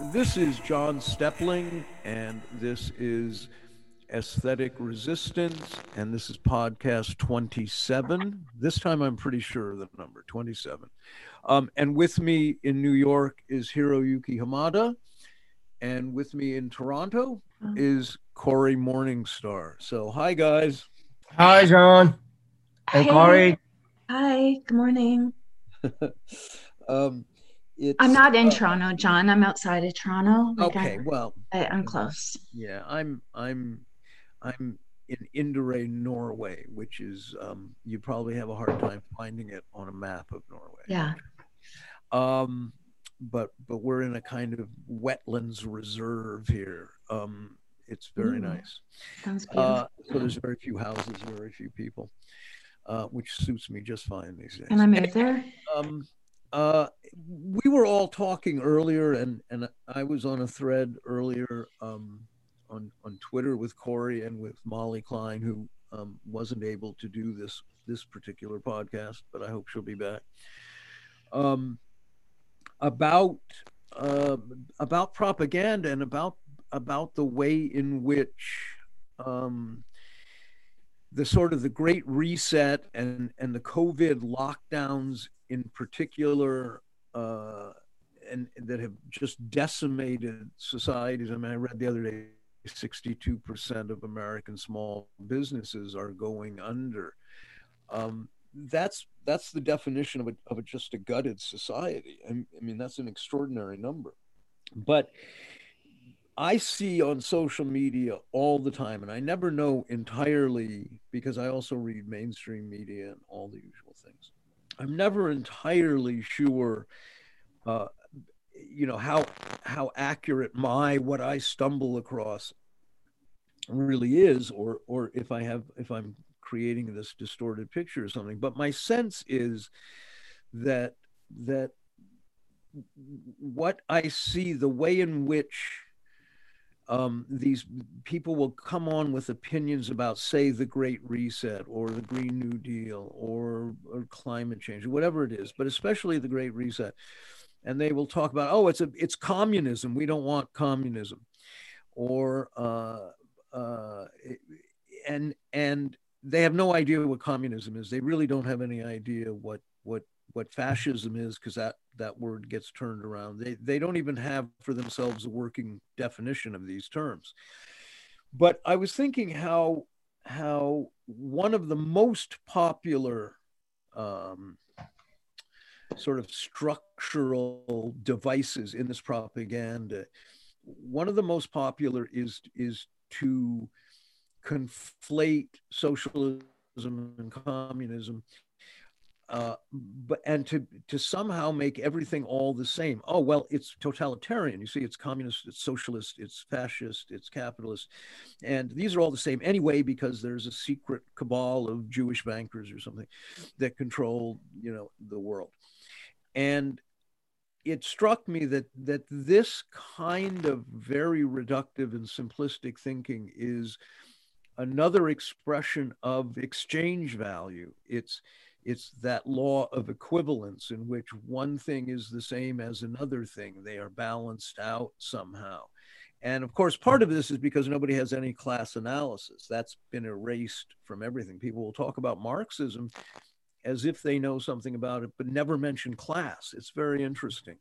This is John Steppling, and this is Aesthetic Resistance, and this is podcast 27. This time I'm pretty sure of the number 27. Um, and with me in New York is Hiroyuki Hamada, and with me in Toronto Oh. is Cory Morningstar. So, hi guys. Hi, John. And Hey. Cory. Hi, good morning. Um, it's, I'm not in uh, Toronto, John. I'm outside of Toronto. Like, Okay, well, I, I'm close. Yeah, I'm I'm I'm in Inderøy, Norway, which is um, you probably have a hard time finding it on a map of Norway. Yeah. Um, but but we're in a kind of wetlands reserve here. Um, it's very Ooh, nice. Sounds beautiful. Uh, so there's very few houses, very few people, uh, which suits me just fine these days. Can I move there? Um, uh, we were all talking earlier, and and I was on a thread earlier um, on on Twitter with Cory and with Molly Klein, who um, wasn't able to do this this particular podcast, but I hope she'll be back. Um, about uh, about propaganda and about about the way in which um, the sort of the great reset and and the covid lockdowns in particular uh, and that have just decimated societies. I mean i read the other day 62% of american small businesses are going under. Um, that's that's the definition of a, of a just a gutted society. I, I mean that's an extraordinary number. But I see on social media all the time, and I never know entirely because I also read mainstream media and all the usual things. I'm never entirely sure, uh, you know, how how accurate my what I stumble across really is, or or if I have if I'm creating this distorted picture or something. But my sense is that that what I see, the way in which um, these people will come on with opinions about, say, the Great Reset or the Green New Deal or, or climate change whatever it is, but especially the Great Reset. And they will talk about, oh, it's a it's communism. We don't want communism, or uh, uh, and and they have no idea what communism is. They really don't have any idea what what what fascism is because that that word gets turned around. They they don't even have for themselves a working definition of these terms. But I was thinking how how one of the most popular um, sort of structural devices in this propaganda, one of the most popular is is to conflate socialism and communism uh, but and to to somehow make everything all the same. Oh well, it's totalitarian. You see, it's communist, it's socialist, it's fascist, it's capitalist, and these are all the same anyway because there's a secret cabal of Jewish bankers or something that control you know the world, and it struck me that that this kind of very reductive and simplistic thinking is another expression of exchange value. It's it's that law of equivalence in which one thing is the same as another thing. They are balanced out somehow. And of course, part of this is because nobody has any class analysis. That's been erased from everything. People will talk about Marxism as if they know something about it, but never mention class. It's very interesting.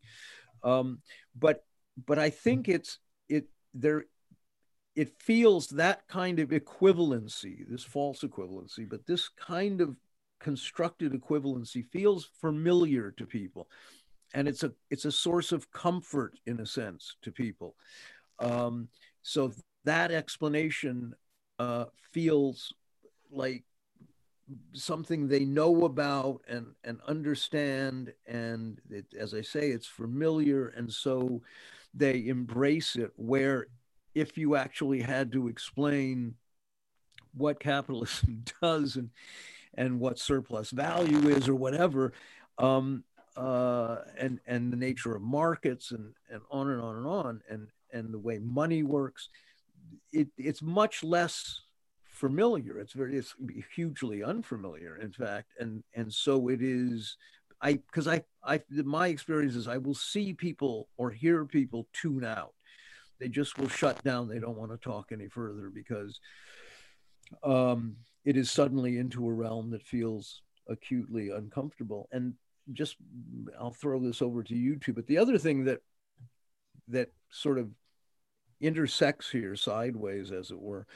Um, but but I think it's it there it feels that kind of equivalency, this false equivalency, but this kind of constructed equivalency feels familiar to people. And it's a it's a source of comfort in a sense to people. Um, so that explanation uh, feels like something they know about and and understand. And it, as i say it's familiar. And so they embrace it where if you actually had to explain what capitalism does and and what surplus value is or whatever um, uh, and and the nature of markets and and on and on and on and and the way money works it, it's much less familiar it's very it's hugely unfamiliar in fact and and so it is I because I I my experience is I will see people or hear people tune out. They just will shut down. They don't want to talk any further because um, it is suddenly into a realm that feels acutely uncomfortable. And just I'll throw this over to you too. But the other thing that that sort of intersects here sideways, as it were,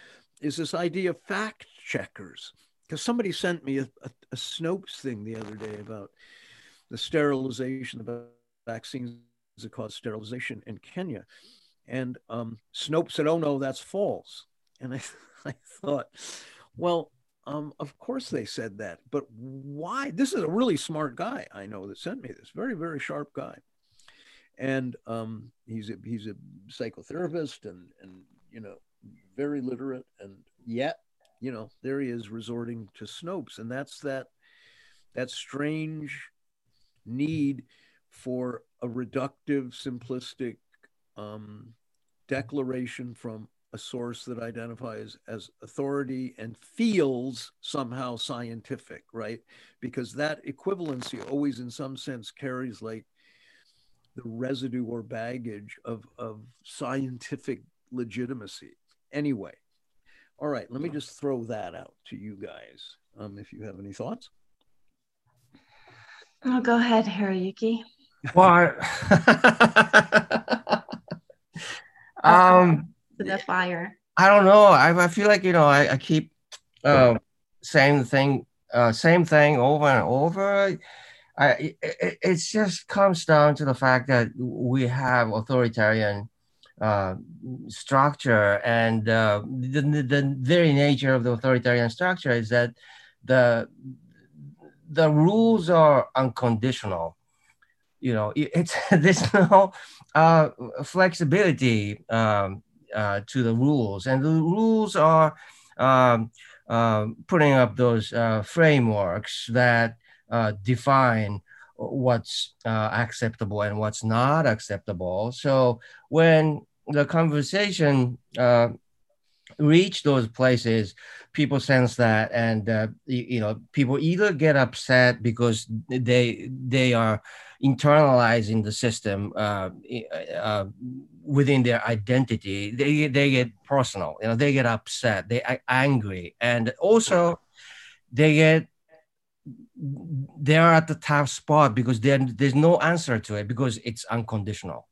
is this idea of fact checkers. Because somebody sent me a, a, a, Snopes thing the other day about the sterilization of vaccines that cause sterilization in Kenya. And um, Snopes said, oh, no, that's false. And I, I thought, well, um, of course they said that, but why? This is a really smart guy I know that sent me this. Very, very sharp guy, and um, he's a he's a psychotherapist and and you know very literate, and yet you know there he is resorting to Snopes, and that's that that strange need for a reductive, simplistic um, declaration from a source that identifies as authority and feels somehow scientific, right? Because that equivalency always, in some sense, carries like the residue or baggage of, of scientific legitimacy. Anyway, all right, let me just throw that out to you guys um, if you have any thoughts. Oh, go ahead, Hiroyuki. Well, um, the fire? I don't know. I, I feel like you know I, I keep uh, saying the thing, uh, same thing over and over. I it, it just comes down to the fact that we have authoritarian uh, structure, and uh, the, the very nature of the authoritarian structure is that the the rules are unconditional. You know, it's there's no uh, flexibility um, uh, to the rules, and the rules are um, uh, putting up those uh, frameworks that uh, define what's uh, acceptable and what's not acceptable. So when the conversation uh, reach those places, people sense that, and you, you know, people either get upset because they they are internalizing the system uh, uh, within their identity, they they get personal. You know, they get upset, they are angry, and also they get they're at the tough spot because there's no answer to it because it's unconditional.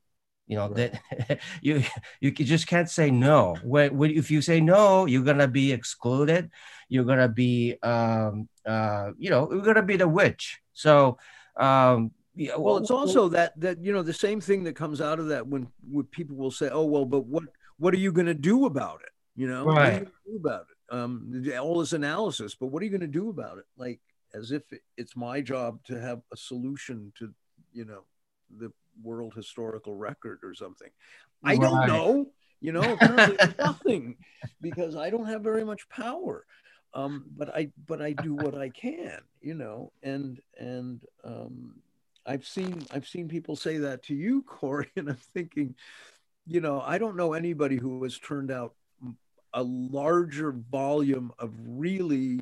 You know right. that you you just can't say no. When, when if you say no, you're gonna be excluded. You're gonna be um, uh, you know you're gonna be the witch. So um, yeah, well, well, it's also that that you know the same thing that comes out of that when, when people will say, "Oh, well, but what what are you going to do about it?" You know, right? do about it? Um, all this analysis, but what are you going to do about it? Like as if it's my job to have a solution to you know the world historical record or something. I right. don't know. You know, apparently nothing because I don't have very much power. Um, but I but I do what I can, you know, and and um, I've seen I've seen people say that to you, Cory, and I'm thinking, you know, I don't know anybody who has turned out a larger volume of really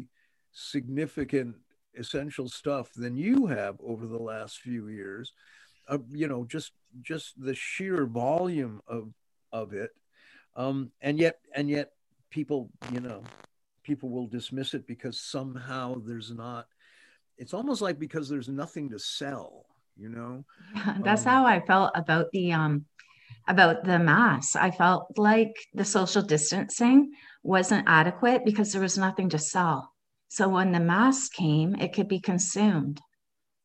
significant essential stuff than you have over the last few years. Uh, you know, just just the sheer volume of of it, um, and yet and yet people, you know, people will dismiss it because somehow there's not. It's almost like because there's nothing to sell you know? That's um, how i felt about the um about the mass. I felt like the social distancing wasn't adequate because there was nothing to sell. So when the mass came it could be consumed.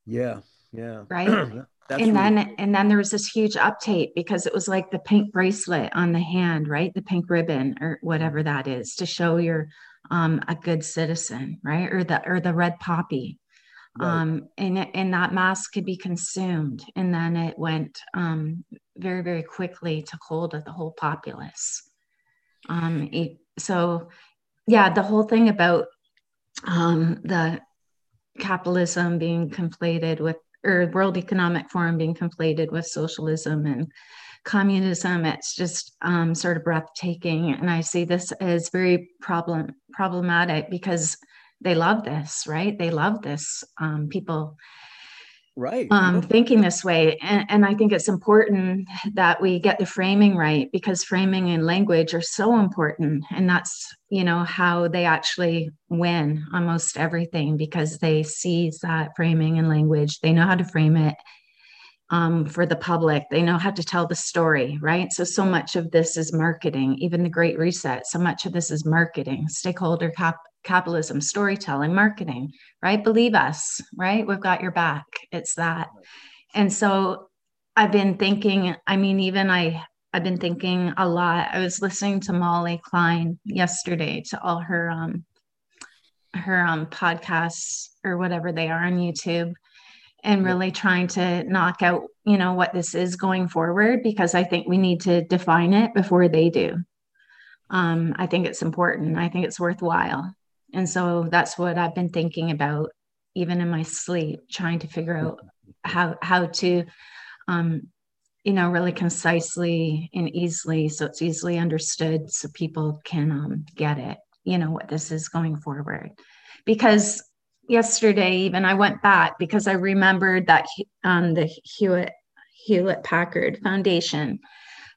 Yeah yeah. Right and really then and then there was this huge uptake because it was like the pink bracelet on the hand right the pink ribbon or whatever that is to show you're um, a good citizen right or the or the red poppy Right. Um, and, and that mask could be consumed. And then it went um, very, very quickly took hold of the whole populace. Um, it, so, yeah, the whole thing about um, the capitalism being conflated with, or World Economic Forum being conflated with socialism and communism, it's just um, sort of breathtaking. And I see this as very problem problematic because they love this, right? They love this. Um, people right um, thinking this way and, and i think it's important that we get the framing right because framing and language are so important and that's you know how they actually win almost everything because they seize that framing and language they know how to frame it um, for the public they know how to tell the story right so so much of this is marketing even the great reset so much of this is marketing stakeholder cap- capitalism, storytelling, marketing, right? Believe us, right? We've got your back. It's that. And so I've been thinking, I mean, even I I've been thinking a lot. I was listening to Molly Klein yesterday to all her um her um podcasts or whatever they are on YouTube and really trying to knock out, you know, what this is going forward because I think we need to define it before they do. Um, I think it's important. I think it's worthwhile. And so that's what I've been thinking about, even in my sleep, trying to figure out how how to, um, you know, really concisely and easily, so it's easily understood, so people can um, get it. You know what this is going forward, because yesterday even I went back because I remembered that um, the Hewitt Hewlett Packard Foundation.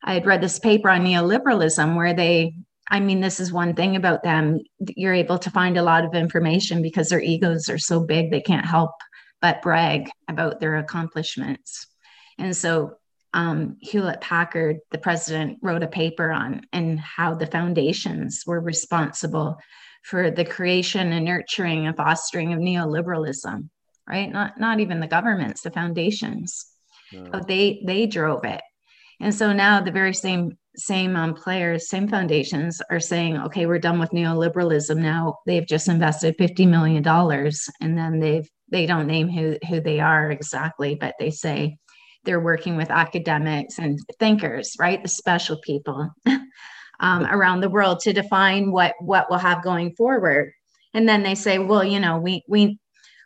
I had read this paper on neoliberalism where they I mean, this is one thing about them. You're able to find a lot of information because their egos are so big, they can't help but brag about their accomplishments. And so, um, Hewlett Packard, the president, wrote a paper on and how the foundations were responsible for the creation and nurturing and fostering of neoliberalism. Right? Not not even the governments, the foundations. No. They they drove it. And so now the very same same um, players, same foundations are saying, okay, we're done with neoliberalism now. They've just invested fifty million dollars, and then they've they don't name who who they are exactly, but they say they're working with academics and thinkers, right, the special people um, around the world to define what what we'll have going forward. And then they say, well, you know, we we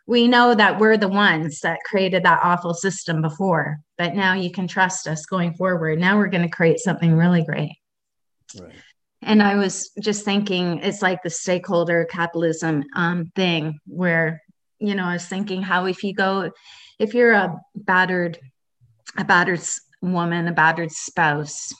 we know that we're the ones that created that awful system before, but now you can trust us going forward. Now we're going to create something really great. Right. And I was just thinking, it's like the stakeholder capitalism um, thing where, you know, I was thinking how if you go, if you're a battered, a battered woman, a battered spouse,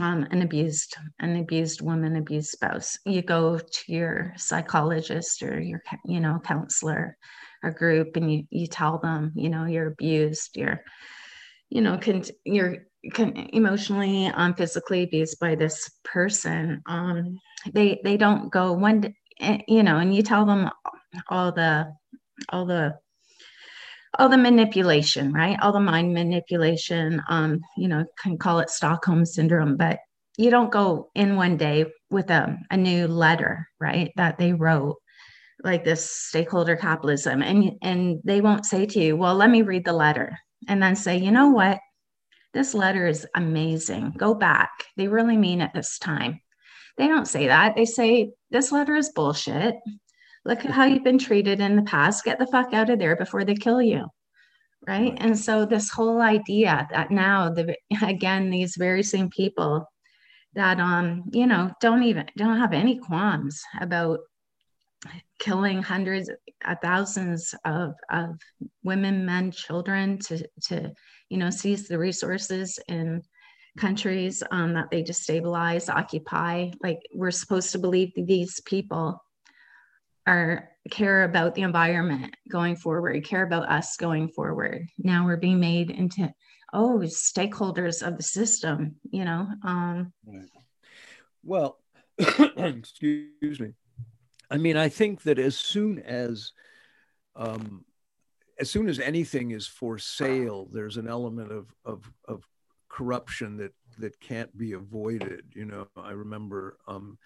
um, an abused, an abused woman, abused spouse, you go to your psychologist or your, you know, counselor or group and you you tell them you know you're abused you're you know can you're emotionally um physically abused by this person. Um they they don't go one eh, you know and you tell them all the all the all the manipulation right? All the mind manipulation um you know can call it stockholm syndrome but you don't go in one day with a, a new letter right that they wrote like this stakeholder capitalism and and they won't say to you well let me read the letter and then say you know what? This letter is amazing. Go back. They really mean it this time. They don't say that. They say this letter is bullshit look at how you've been treated in the past. Get the fuck out of there before they kill you right? And so this whole idea that now the again these very same people that um you know don't even don't have any qualms about killing hundreds of uh, thousands of, of women men children to to you know seize the resources in countries um, that they destabilize occupy. Like we're supposed to believe these people are care about the environment going forward care about us going forward. Now we're being made into oh stakeholders of the system you know um well excuse me. I mean, I think that as soon as um, as soon as anything is for sale, there's an element of of, of corruption that that can't be avoided. You know, I remember um,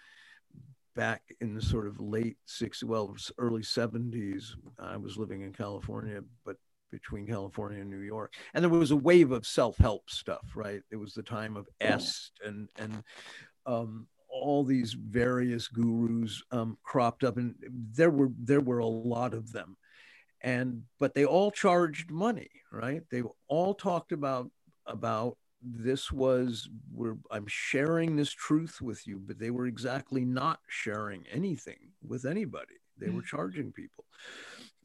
back in the sort of late 60s, well, early 70s, I was living in California, but between California and New York. And there was a wave of self-help stuff, right? It was the time of Est and and um, all these various gurus um, cropped up, and there were there were a lot of them, and but they all charged money, right? They all talked about about this was we're I'm sharing this truth with you, but they were exactly not sharing anything with anybody. They were mm. charging people,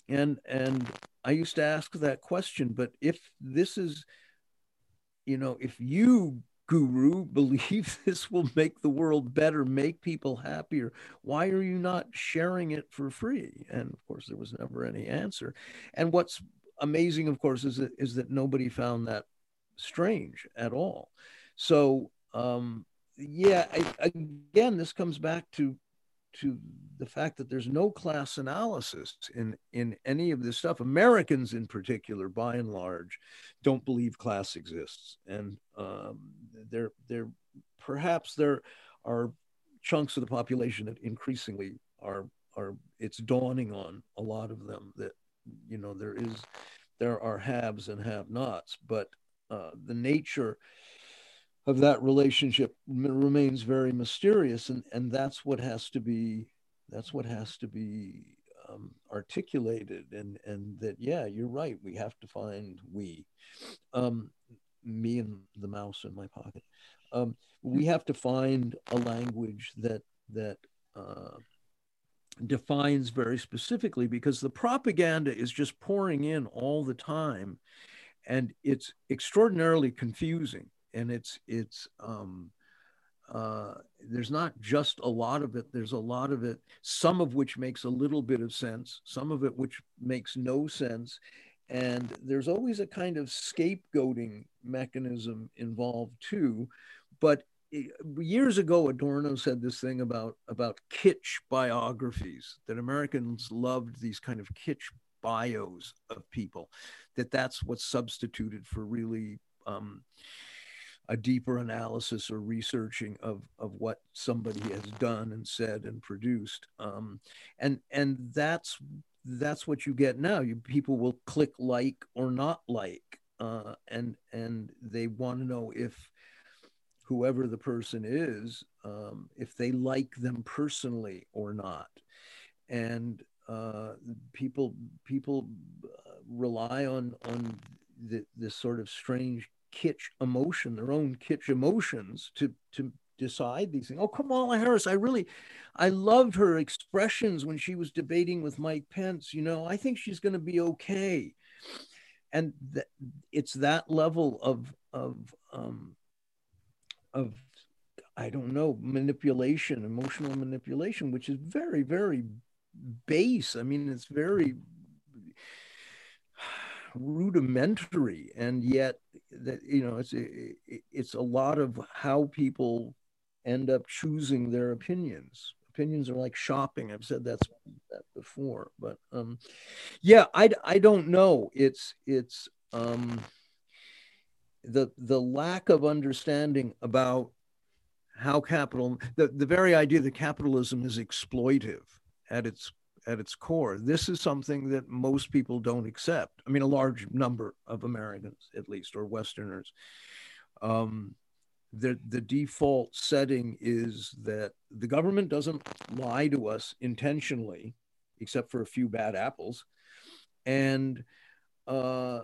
and and I used to ask that question, but if this is, you know, if you guru believe this will make the world better, make people happier, why are you not sharing it for free? And of course, there was never any answer. And what's amazing, of course, is that, is that nobody found that strange at all. So, um, yeah, I, again, this comes back to to the fact that there's no class analysis in in any of this stuff. Americans, in particular, by and large, don't believe class exists, and um, there there perhaps there are chunks of the population that increasingly are are it's dawning on a lot of them that you know there is there are haves and have nots, but uh, the nature of that relationship remains very mysterious and and that's what has to be that's what has to be um, articulated. And and that yeah you're right we have to find we um, me and the mouse in my pocket. Um, we have to find a language that that uh, defines very specifically because the propaganda is just pouring in all the time and it's extraordinarily confusing and it's it's um, uh, there's not just a lot of it. There's a lot of it, some of which makes a little bit of sense, some of it which makes no sense, and there's always a kind of scapegoating mechanism involved too. But years ago, Adorno said this thing about about kitsch biographies that Americans loved these kind of kitsch bios of people, that that's what's substituted for really. Um, a deeper analysis or researching of of what somebody has done and said and produced um, and and that's that's what you get now you people will click like or not like uh, and and they want to know if whoever the person is um, if they like them personally or not and uh, people people uh, rely on on the, this sort of strange kitsch emotion, their own kitsch emotions to to decide these things. Oh, Kamala Harris, I really, I loved her expressions when she was debating with Mike Pence. You know, I think she's going to be okay. And th- it's that level of of um, of I don't know manipulation, emotional manipulation, which is very very base. I mean, it's very rudimentary and yet that you know it's it's a lot of how people end up choosing their opinions. Opinions are like shopping. I've said that's that before but um yeah i i don't know. It's it's um the the lack of understanding about how capital the, the very idea that capitalism is exploitive at its at its core. This is something that most people don't accept. I mean, a large number of Americans, at least, or Westerners. Um, the, the default setting is that the government doesn't lie to us intentionally, except for a few bad apples, and uh,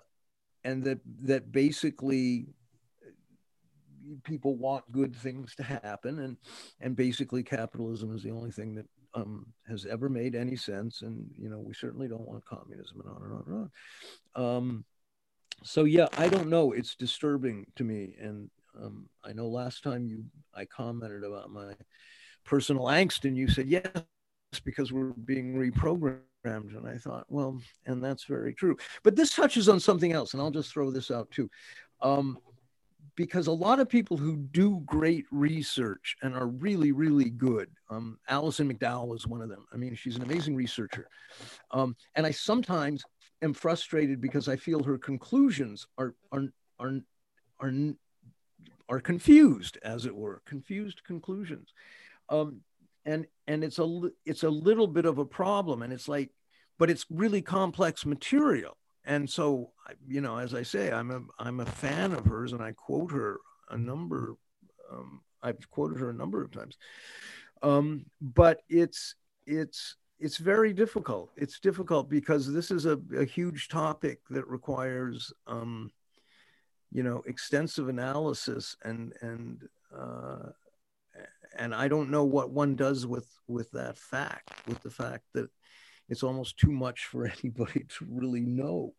and that that basically people want good things to happen, and and basically capitalism is the only thing that um, has ever made any sense. And, you know, we certainly don't want communism and on and on and on. Um, so, yeah, I don't know. It's disturbing to me. And um, I know last time you, I commented about my personal angst and you said, yes, because we're being reprogrammed. And I thought, well, and that's very true. But this touches on something else. And I'll just throw this out too. Um, because a lot of people who do great research and are really, really good, um, Alison McDowell is one of them. I mean, she's an amazing researcher. Um, and I sometimes am frustrated because I feel her conclusions are, are, are, are, are confused, as it were, confused conclusions. Um, and, and it's a, it's a little bit of a problem. And it's like, but it's really complex material and so you know as i say i'm a i'm a fan of hers and i quote her a number um, i've quoted her a number of times. Um, but it's it's it's very difficult. It's difficult because this is a, a huge topic that requires um, you know extensive analysis and and uh, and i don't know what one does with with that fact with the fact that it's almost too much for anybody to really know.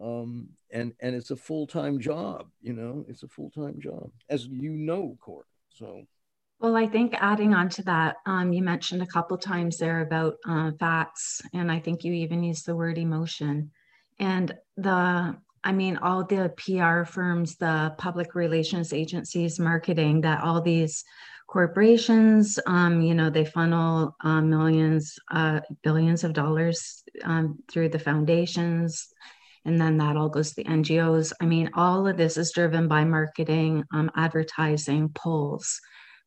Um, and and it's a full time job, you know, it's a full time job, as you know, Court. So. Well, I think adding on to that, um, you mentioned a couple times there about uh, facts, and I think you even used the word emotion. And the, I mean, all the PR firms, the public relations agencies, marketing, that all these corporations, um, you know, they funnel uh, millions, uh, billions of dollars um, through the foundations, and then that all goes to the NGOs. I mean, all of this is driven by marketing, um, advertising, polls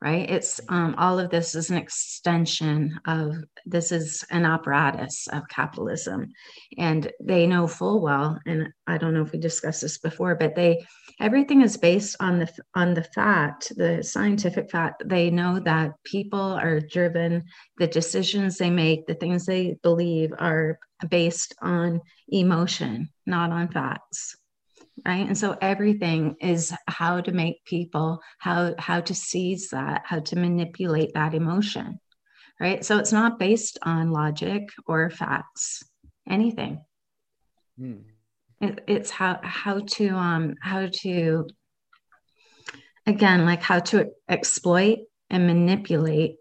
right? It's um, all of this is an extension of this is an apparatus of capitalism, and they know full well. And I don't know if we discussed this before, but they everything is based on the on the fact, the scientific fact. They know that people are driven, the decisions they make, the things they believe are based on emotion, not on facts right? And so everything is how to make people how how to seize that how to manipulate that emotion right? So it's not based on logic or facts anything. Hmm. it, it's how how to um how to again like how to exploit and manipulate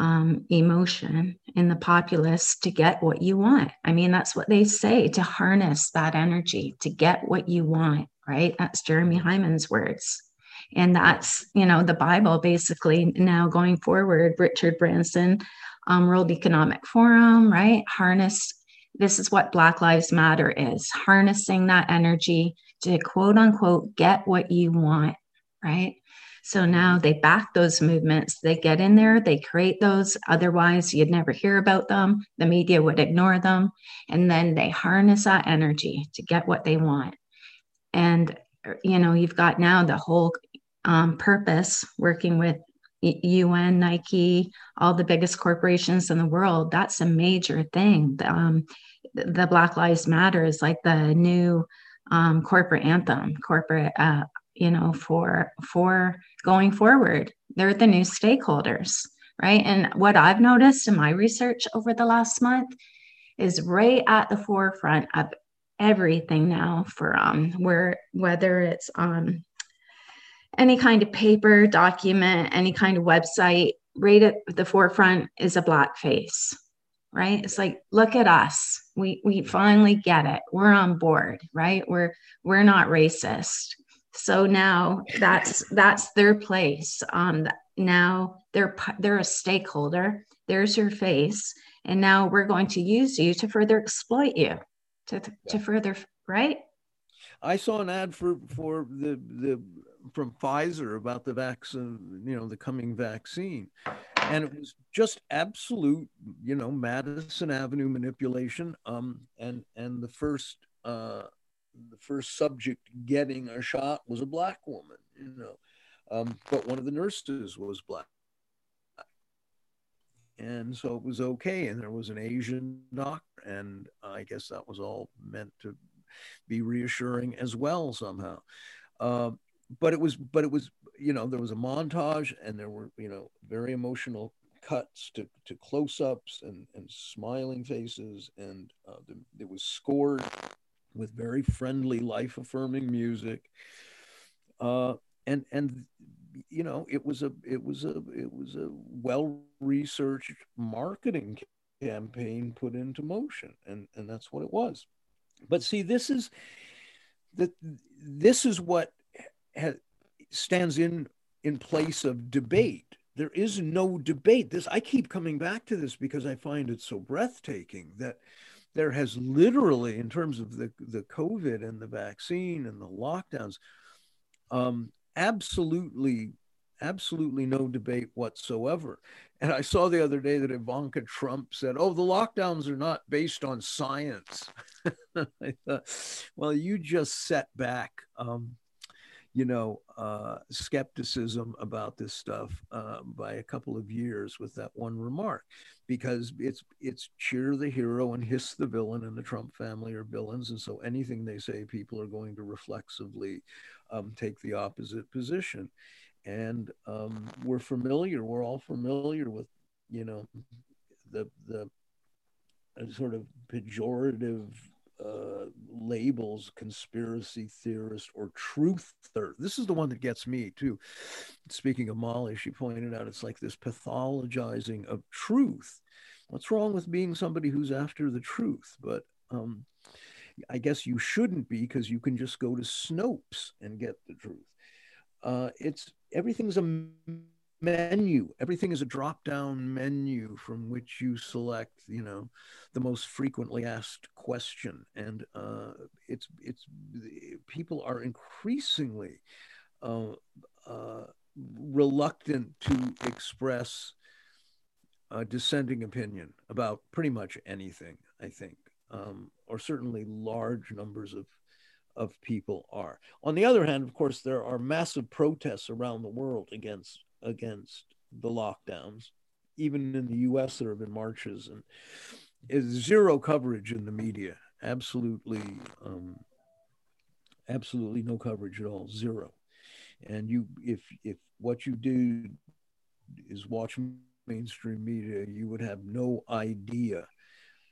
um, emotion in the populace to get what you want. I mean, that's what they say to harness that energy to get what you want, right? That's Jeremy Heimans' words. And that's, you know, the Bible basically now going forward, Richard Branson, um, World Economic Forum, right? Harness. This is what Black Lives Matter is harnessing that energy to quote unquote get what you want, right? So now they back those movements. They get in there, they create those. Otherwise, you'd never hear about them. The media would ignore them. And then they harness that energy to get what they want. And, you know, you've got now the whole um, purpose working with UN, Nike, all the biggest corporations in the world. That's a major thing. Um, the Black Lives Matter is like the new um, corporate anthem, corporate uh, you know for for going forward. They're the new stakeholders right? And what i've noticed in my research over the last month is right at the forefront of everything now for um where whether it's um any kind of paper document any kind of website right at the forefront is a black face right? It's like look at us. We we finally get it. We're on board right? We're we're not racist so now that's that's their place um now they're they're a stakeholder. There's your face. And now we're going to use you to further exploit you to yeah. to further right? I saw an ad for for the the from pfizer about the vaccine you know the coming vaccine. And it was just absolute you know madison avenue manipulation um and and the first uh the first subject getting a shot was a black woman, you know, um, but one of the nurses was black. And so it was okay. And there was an Asian doctor. And I guess that was all meant to be reassuring as well, somehow. Uh, but it was, but it was, you know, there was a montage and there were, you know, very emotional cuts to, to close ups and, and smiling faces. And uh, the, it was scored with very friendly, life affirming music. Uh, and and you know it was a it was a it was a well researched marketing campaign put into motion and and that's what it was. But see this is that this is what ha- stands in in place of debate. There is no debate. This i keep coming back to this because i find it so breathtaking that there has literally, in terms of the, the COVID and the vaccine and the lockdowns, um, absolutely, absolutely no debate whatsoever. And I saw the other day that Ivanka Trump said, oh, the lockdowns are not based on science. I thought, well, you just set back um, you know, uh, skepticism about this stuff uh, by a couple of years with that one remark, because it's it's cheer the hero and hiss the villain, and the Trump family are villains, and so anything they say, people are going to reflexively um, take the opposite position, and um, we're familiar, we're all familiar with, you know, the the uh, sort of pejorative uh, labels conspiracy theorist or truther. This is the one that gets me too. Speaking of Molly, she pointed out it's like this pathologizing of truth. What's wrong with being somebody who's after the truth? But um, I guess you shouldn't be because you can just go to Snopes and get the truth. Uh, it's everything's a menu. Everything is a drop down menu from which you select, you know, the most frequently asked question. And uh, it's, it's, people are increasingly uh, uh, reluctant to express a dissenting opinion about pretty much anything, I think, um, or certainly large numbers of of people are. On the other hand, of course, there are massive protests around the world against against the lockdowns. Even in the US, there have been marches and is zero coverage in the media. Absolutely, um, absolutely no coverage at all. Zero. And you, if if what you do is watch mainstream media, you would have no idea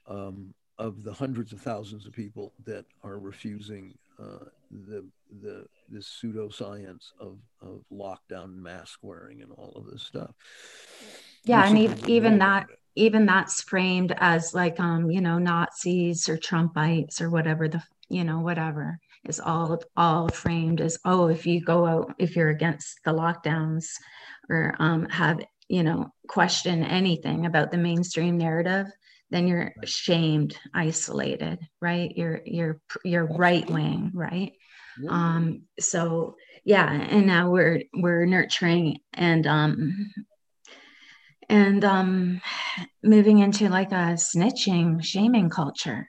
um, of the hundreds of thousands of people that are refusing uh, the the this pseudoscience of of lockdown mask wearing and all of this stuff. Yeah and even, even that even that's framed as like um you know nazis or trumpites or whatever the you know whatever is all all framed as oh if you go out if you're against the lockdowns or um have you know question anything about the mainstream narrative then you're shamed isolated right? You're you're you're right wing right? Um so yeah and now we're we're nurturing and um and um moving into like a snitching shaming culture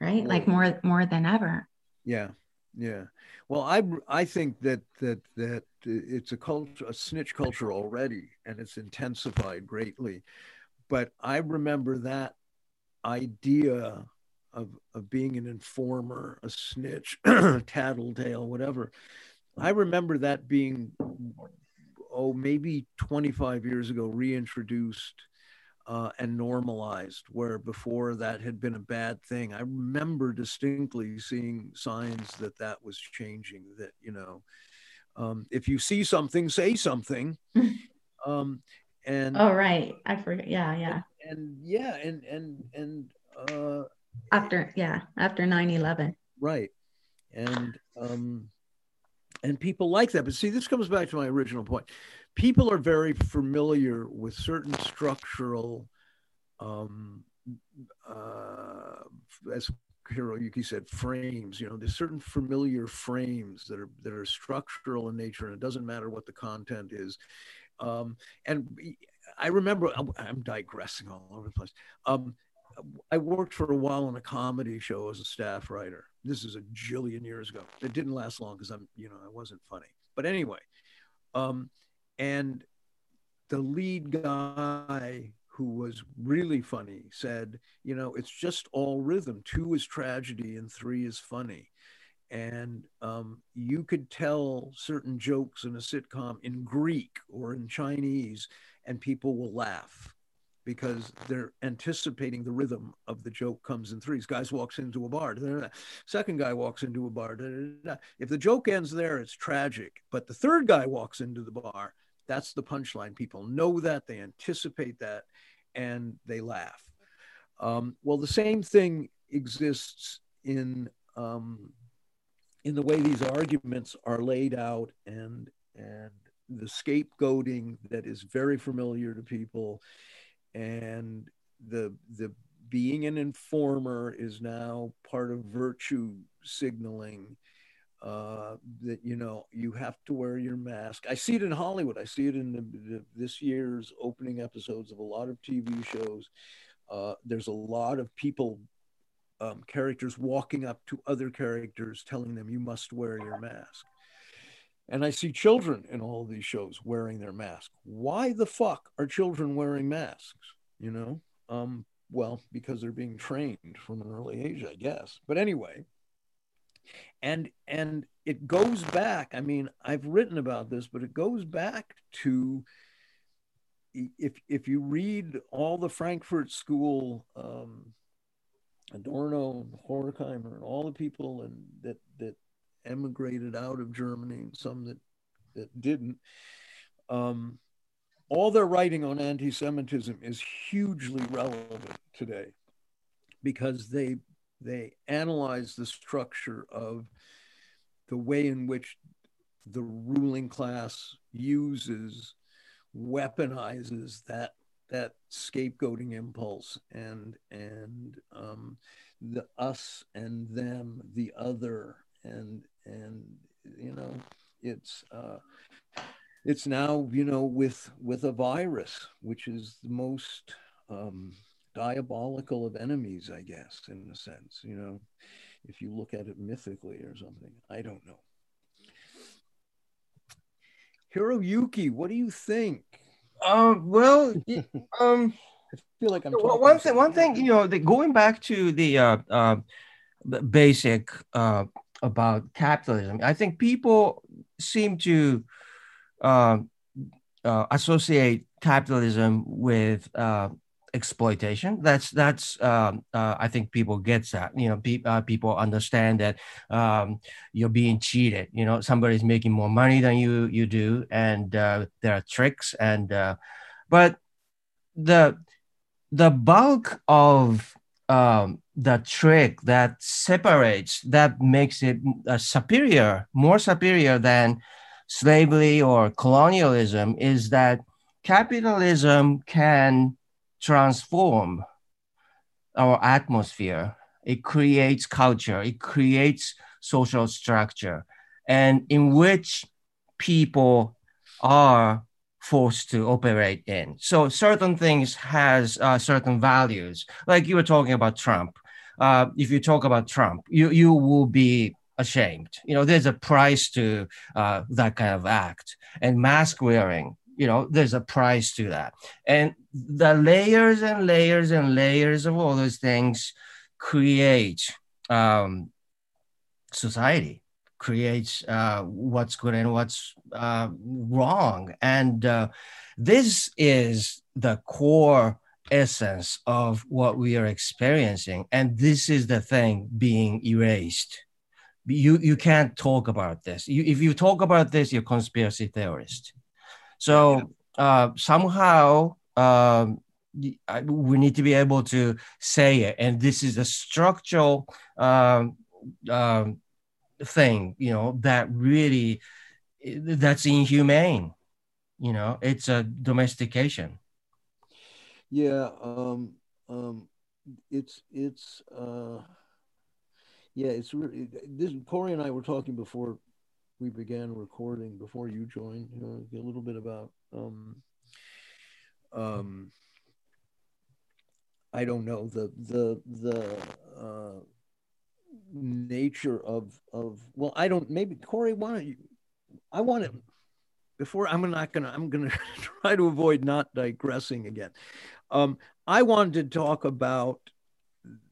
right. Like more more than ever. Yeah yeah. Well i i think that that that it's a culture a snitch culture already and it's intensified greatly. But i remember that idea of, of being an informer, a snitch, tattletale, whatever. I remember that being, oh, maybe 25 years ago, reintroduced uh, and normalized, where before that had been a bad thing. I remember distinctly seeing signs that that was changing, that, you know, um, if you see something, say something. um, and oh, right. I forget. Yeah, yeah and yeah, and and and uh, after yeah, after 9-11. Right. And um and people like that. But see, this comes back to my original point. People are very familiar with certain structural um uh as Hiroyuki said, frames. You know, there's certain familiar frames that are that are structural in nature, and it doesn't matter what the content is. Um, and I remember I'm digressing all over the place. Um, I worked for a while on a comedy show as a staff writer. This is a jillion years ago. It didn't last long because I'm, you know, I wasn't funny. But anyway, um, and the lead guy who was really funny said, you know, it's just all rhythm. Two is tragedy and three is funny. And um, you could tell certain jokes in a sitcom in Greek or in Chinese and people will laugh because they're anticipating the rhythm of the joke comes in threes. Guys walks into a bar. Second guy walks into a bar. If the joke ends there, it's tragic. But the third guy walks into the bar. That's the punchline. People know that. They anticipate that, and they laugh. Um, well, the same thing exists in um, in the way these arguments are laid out and and the scapegoating that is very familiar to people and the the being an informer is now part of virtue signaling uh, that you know you have to wear your mask. I see it in Hollywood. I see it in the, the, this year's opening episodes of a lot of TV shows. Uh, there's a lot of people, um, characters walking up to other characters, telling them you must wear your mask. And I see children in all these shows wearing their mask. Why the fuck are children wearing masks? You know, um, well, because they're being trained from an early age, I guess. But anyway, and and it goes back. I mean, I've written about this, but it goes back to if if you read all the Frankfurt School um, Adorno, Horkheimer, and all the people and that that emigrated out of Germany, and some that that didn't. Um, all their writing on anti-Semitism is hugely relevant today because they they analyze the structure of the way in which the ruling class uses weaponizes that that scapegoating impulse and and um, the us and them the other and and you know it's uh, it's now you know with with a virus which is the most um, diabolical of enemies i guess in a sense you know if you look at it mythically or something i don't know. Hiroyuki what do you think? Um well um i feel like i'm one thing one thing you know the, going back to the uh, uh basic uh about capitalism i think people seem to uh, uh, associate capitalism with uh, exploitation. That's that's um, uh, I think people get that. You know, pe- uh, people understand that um, you're being cheated. You know, somebody's making more money than you you do, and uh, there are tricks. And but the the bulk of um, the trick that separates that makes it superior, more superior than slavery or colonialism is that capitalism can transform our atmosphere. It creates culture, it creates social structure, and in which people are forced to operate in. So certain things has uh, certain values. Like you were talking about Trump. Uh, if you talk about Trump, you you will be ashamed. You know, there's a price to uh, that kind of act. And mask wearing, you know, there's a price to that. And the layers and layers and layers of all those things create um, society, creates uh, what's good and what's uh, wrong. And uh, this is the core essence of what we are experiencing. And this is the thing being erased you you can't talk about this. You, if you talk about this, you're conspiracy theorist. So uh, somehow um, we need to be able to say it, and this is a structural um, um, thing, you know, that really that's inhumane. You know, it's a domestication. Yeah, um, um, it's it's. Uh yeah, it's really this. Cory and I were talking before we began recording, before you joined. You know, a little bit about. Um, um, I don't know the the the uh, nature of of well, I don't. Maybe Cory, why don't you? I want to before I'm not gonna I'm gonna try to avoid not digressing again. Um, I wanted to talk about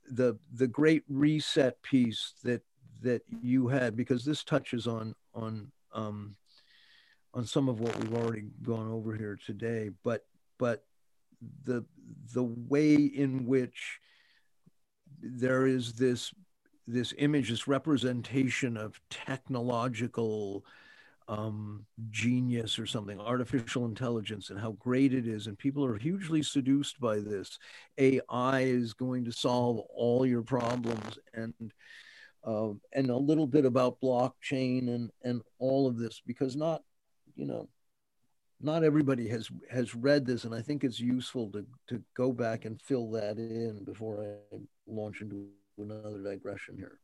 the the great reset piece that that you had because this touches on on um, on some of what we've already gone over here today, but but the the way in which there is this this image, this representation of technological um, genius or something, artificial intelligence, and how great it is. And people are hugely seduced by this. AI is going to solve all your problems, and uh, and a little bit about blockchain and and all of this, because not, you know, not everybody has has read this, and I think it's useful to to go back and fill that in before I launch into another digression here.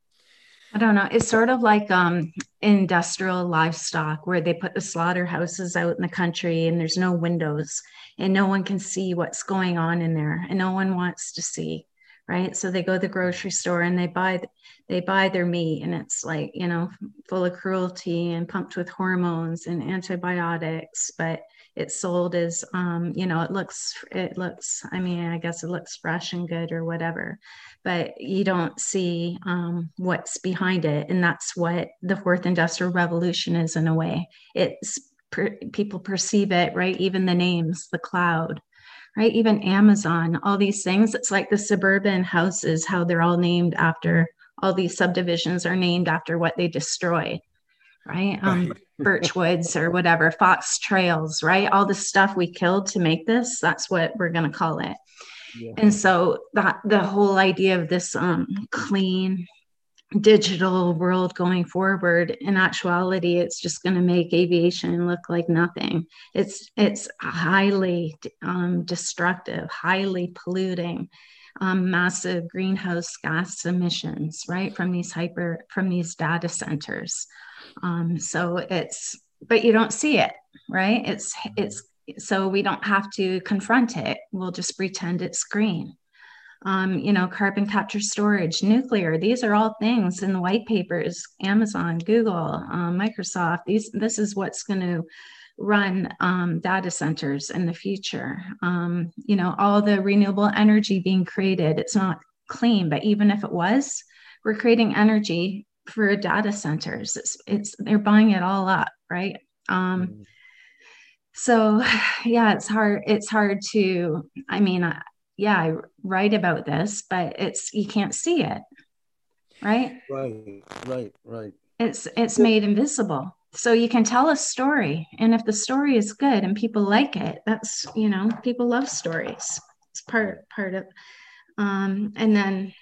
I don't know. It's sort of like um, industrial livestock where they put the slaughterhouses out in the country and there's no windows and no one can see what's going on in there and no one wants to see, right? So they go to the grocery store and they buy they buy their meat and it's like you know full of cruelty and pumped with hormones and antibiotics, but it's sold as um, you know it looks it looks i mean i guess it looks fresh and good or whatever but you don't see um, what's behind it and that's what the fourth industrial revolution is in a way it's per, people perceive it right even the names the cloud right? Even Amazon, all these things. It's like the suburban houses, how they're all named after all these subdivisions are named after what they destroyed, right? Um, right. Birchwoods or whatever, Fox Trails, right? All the stuff we killed to make this, that's what we're going to call it. Yeah. And so that the whole idea of this um, clean, digital world going forward in actuality it's just going to make aviation look like nothing it's it's highly um, destructive highly polluting um, massive greenhouse gas emissions right from these hyper from these data centers um, so it's but you don't see it right it's it's so we don't have to confront it we'll just pretend it's green um, you know, carbon capture storage, nuclear. These are all things in the white papers, Amazon, Google, um, Microsoft. These, this is what's going to run um, data centers in the future. Um, you know, all the renewable energy being created. It's not clean, but even if it was, we're creating energy for data centers. It's, it's they're buying it all up, right? Um, mm-hmm. so yeah, it's hard. It's hard to. I mean, yeah, I write about this, but it's you can't see it. Right? Right, right, right. It's it's made invisible. So you can tell a story. And if the story is good and people like it, that's you know, people love stories. It's part part of um and then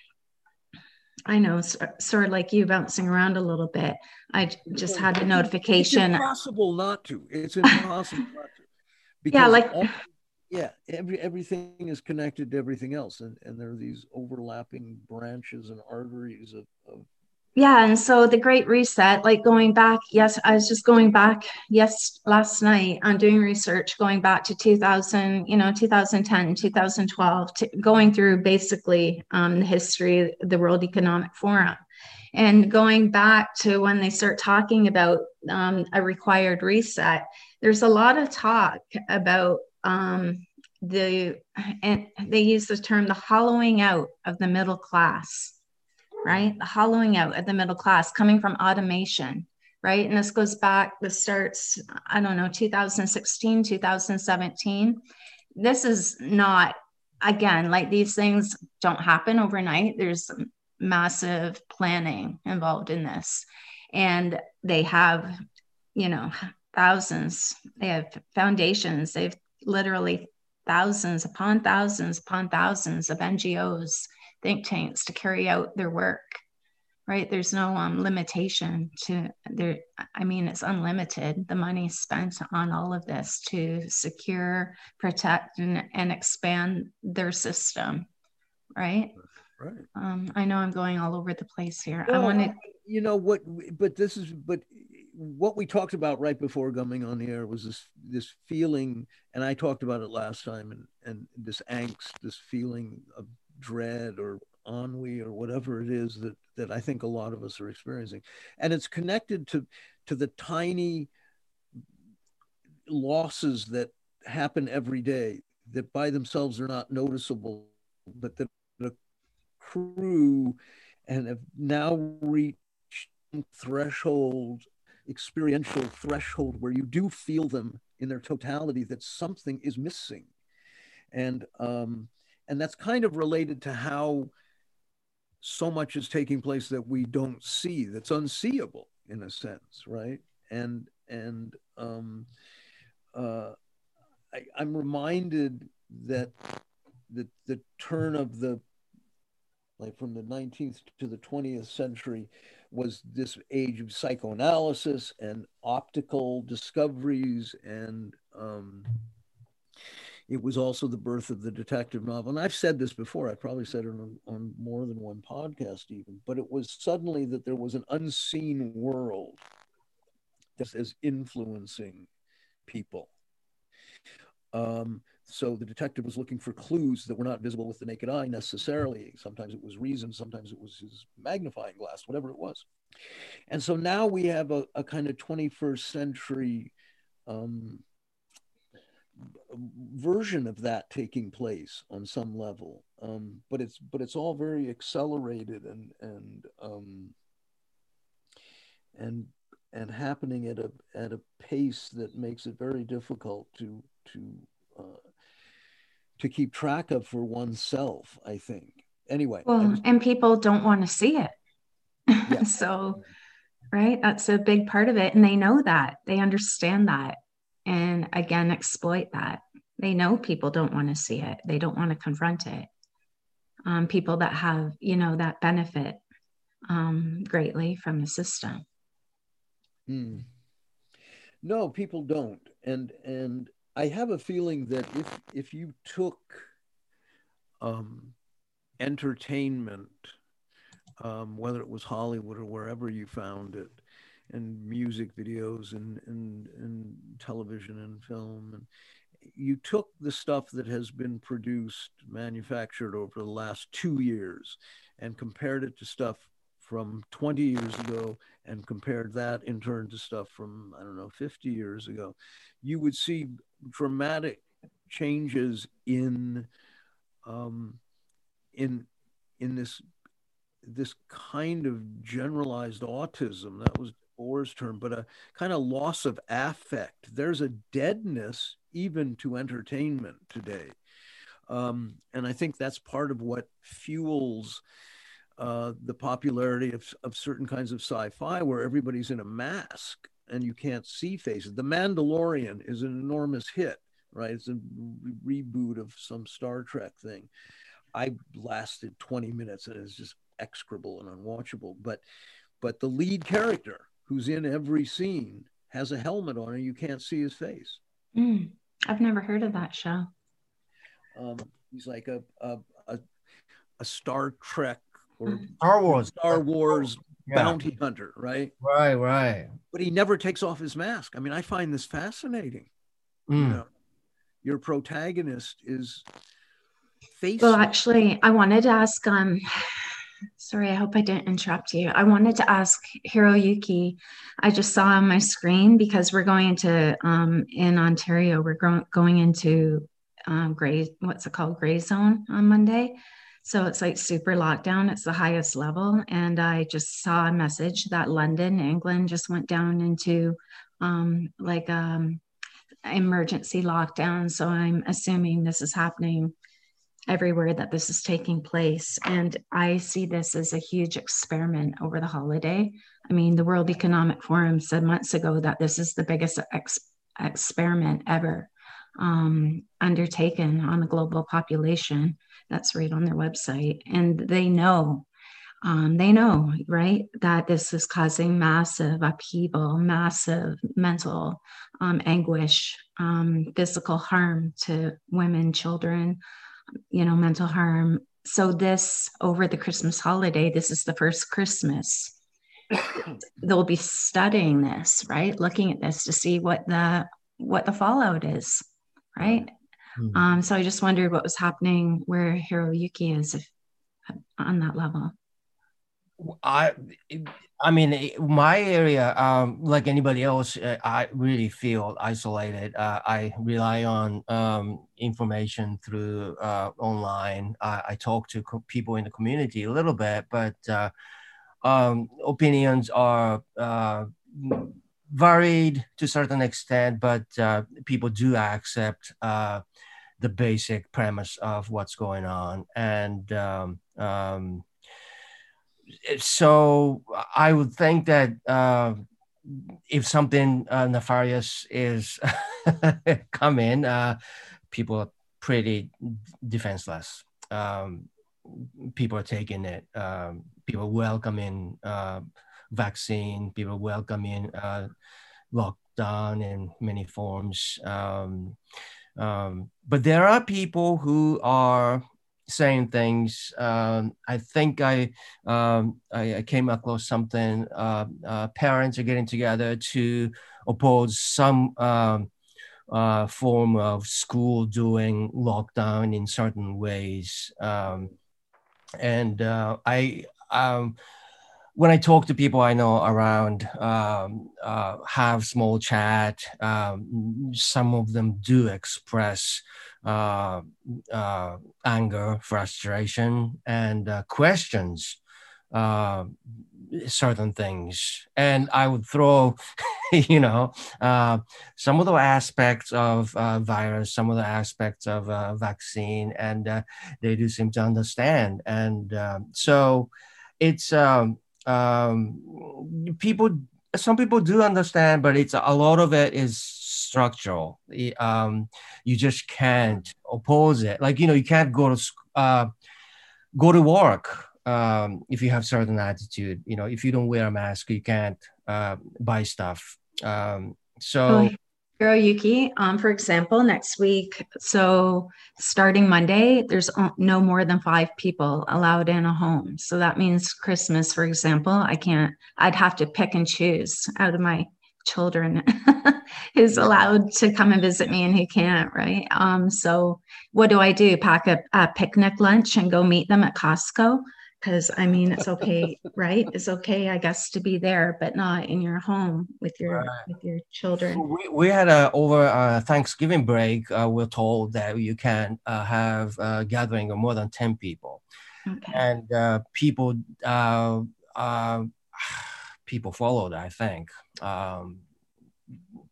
I know, uh, sort of like you bouncing around a little bit. I just had a notification. It's impossible not to. It's impossible not to. Because yeah, like yeah every everything is connected to everything else and and there are these overlapping branches and arteries of, of yeah and so the great reset like going back yes i was just going back yes last night on doing research going back to 2000 you know 2010 2012 to going through basically um, the history of the world economic forum. And going back to when they start talking about um, a required reset there's a lot of talk about um, the and they use the term the hollowing out of the middle class right? The hollowing out of the middle class coming from automation right? And this goes back this starts i don't know 2016 2017 this is not again like these things don't happen overnight. There's massive planning involved in this. And they have you know thousands they have foundations. They've literally thousands upon thousands upon thousands of NGOs, think tanks to carry out their work. Right? There's no um, limitation to there. I mean, it's unlimited. The money spent on all of this to secure, protect, and, and expand their system. Right? Right. Um, I know I'm going all over the place here. Well, I want to. You know what? But this is. But what we talked about right before coming on the air was this this feeling, and I talked about it last time, and and this angst, this feeling of dread or ennui or whatever it is that that I think a lot of us are experiencing, and it's connected to to the tiny losses that happen every day that by themselves are not noticeable, but that accrue and have now reached threshold experiential threshold where you do feel them in their totality that something is missing. And um, and that's kind of related to how so much is taking place that we don't see that's unseeable in a sense right? And and um, uh, I, i'm reminded that the the turn of the like from the 19th to the 20th century was this age of psychoanalysis and optical discoveries and um, it was also the birth of the detective novel and i've said this before i probably said it on, on more than one podcast even but it was suddenly that there was an unseen world that is influencing people um, so the detective was looking for clues that were not visible with the naked eye necessarily. Sometimes it was reason, sometimes it was his magnifying glass, whatever it was. And so now we have a, a kind of 21st century um, version of that taking place on some level. Um, but it's but it's all very accelerated and and um, and and happening at a at a pace that makes it very difficult to to uh, to keep track of for oneself. I think. Anyway. Well, just, and people don't want to see it. Yeah. so, right, that's a big part of it, and they know that they understand that, and again, exploit that. They know people don't want to see it. They don't want to confront it. Um, people that have, you know, that benefit um, greatly from the system. Hmm. No, people don't, and and I have a feeling that if if you took um, entertainment, um, whether it was Hollywood or wherever you found it, and music videos and and and television and film, and you took the stuff that has been produced, manufactured over the last two years, and compared it to stuff from 20 years ago and compared that in turn to stuff from i don't know 50 years ago. You would see dramatic changes in um, in in this this kind of generalized autism. That was Orr's term, but a kind of loss of affect. There's a deadness even to entertainment today, um, and I think that's part of what fuels uh, the popularity of, of certain kinds of sci-fi, where everybody's in a mask and you can't see faces. The Mandalorian is an enormous hit, right? It's a re- reboot of some Star Trek thing. I lasted 20 minutes and it's just execrable and unwatchable. But but the lead character who's in every scene has a helmet on and you can't see his face. Mm, I've never heard of that show. Um, he's like a, a, a, a Star Trek or Star Wars. Star Wars Yeah. bounty hunter, right? Right, right. But he never takes off his mask. I mean, I find this fascinating. You Mm. know, your protagonist is facing. Well, actually, I wanted to ask. Um, sorry, I hope I didn't interrupt you. I wanted to ask Hiroyuki. I just saw on my screen because we're going into um, in Ontario. We're go- going into um, gray. What's it called? Gray zone on Monday. So it's like super lockdown. It's the highest level, and I just saw a message that London, England, just went down into um, like um, emergency lockdown. So I'm assuming this is happening everywhere that this is taking place. And I see this as a huge experiment over the holiday. I mean, the World Economic Forum said months ago that this is the biggest ex- experiment ever um, undertaken on the global population. That's right on their website. And they know. Um, they know, right, that this is causing massive upheaval, massive mental um, anguish, um, physical harm to women, children, you know, mental harm. So this over the Christmas holiday, this is the first Christmas. They'll be studying this, right? Looking at this to see what the what the fallout is, right? Mm. Um, so I just wondered what was happening where Hiroyuki is if, on that level. I, I mean, my area, um, like anybody else, uh, I really feel isolated. Uh, I rely on um, information through uh, online. I, I talk to co- people in the community a little bit, but uh, um, opinions are uh, varied to a certain extent. But uh, people do accept uh, the basic premise of what's going on, and um, um, so I would think that uh, if something uh, nefarious is coming, uh, people are pretty defenseless. Um, people are taking it. Um, people welcoming uh, vaccine. People welcoming uh, lockdown in many forms. Um, um, but there are people who are saying things. Um, I think I, um, I I came across something. Uh, uh, parents are getting together to oppose some um, uh, form of school doing lockdown in certain ways. Um, and uh, I, um, when I talk to people I know around, uh, have small chat. Some of them do express uh, uh, anger, frustration, and uh, questions uh, certain things. And i would throw you know uh, some of the aspects of uh, virus some of the aspects of vaccine and they do seem to understand. And um, so it's um, um, people some people do understand but it's a lot of it is structural. Um, you just can't oppose it. Like you know you can't go to uh, go to work um, if you have certain attitude. You know if you don't wear a mask you can't uh, buy stuff. Um, so oh, Yuki, um, for example, next week, so starting Monday, there's no more than five people allowed in a home. So that means Christmas, for example, I can't, I'd have to pick and choose out of my children who's allowed to come and visit me and who can't, right? Um, so what do I do? Pack a, a picnic lunch and go meet them at Costco? because I mean it's okay, right? It's okay, I guess, to be there, but not in your home with your right. with your children. We, we had a over a Thanksgiving break. Uh, we're told that you can uh, have a gathering of more than ten people, okay. and uh, people uh, uh, people followed. I think. Um,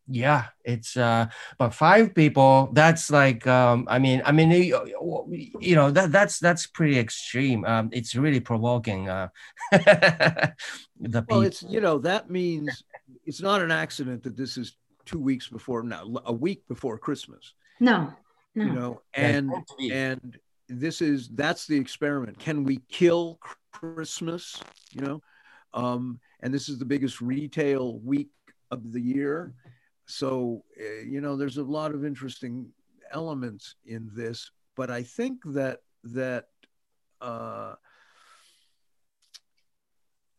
yeah it's uh but five people that's like um i mean i mean you, you know that that's that's pretty extreme um it's really provoking uh the well people. it's you know that means it's not an accident that this is two weeks before now a week before christmas no no you know and and this is that's the experiment can we kill christmas you know um and this is the biggest retail week of the year. So uh, you know there's a lot of interesting elements in this but i think that that uh,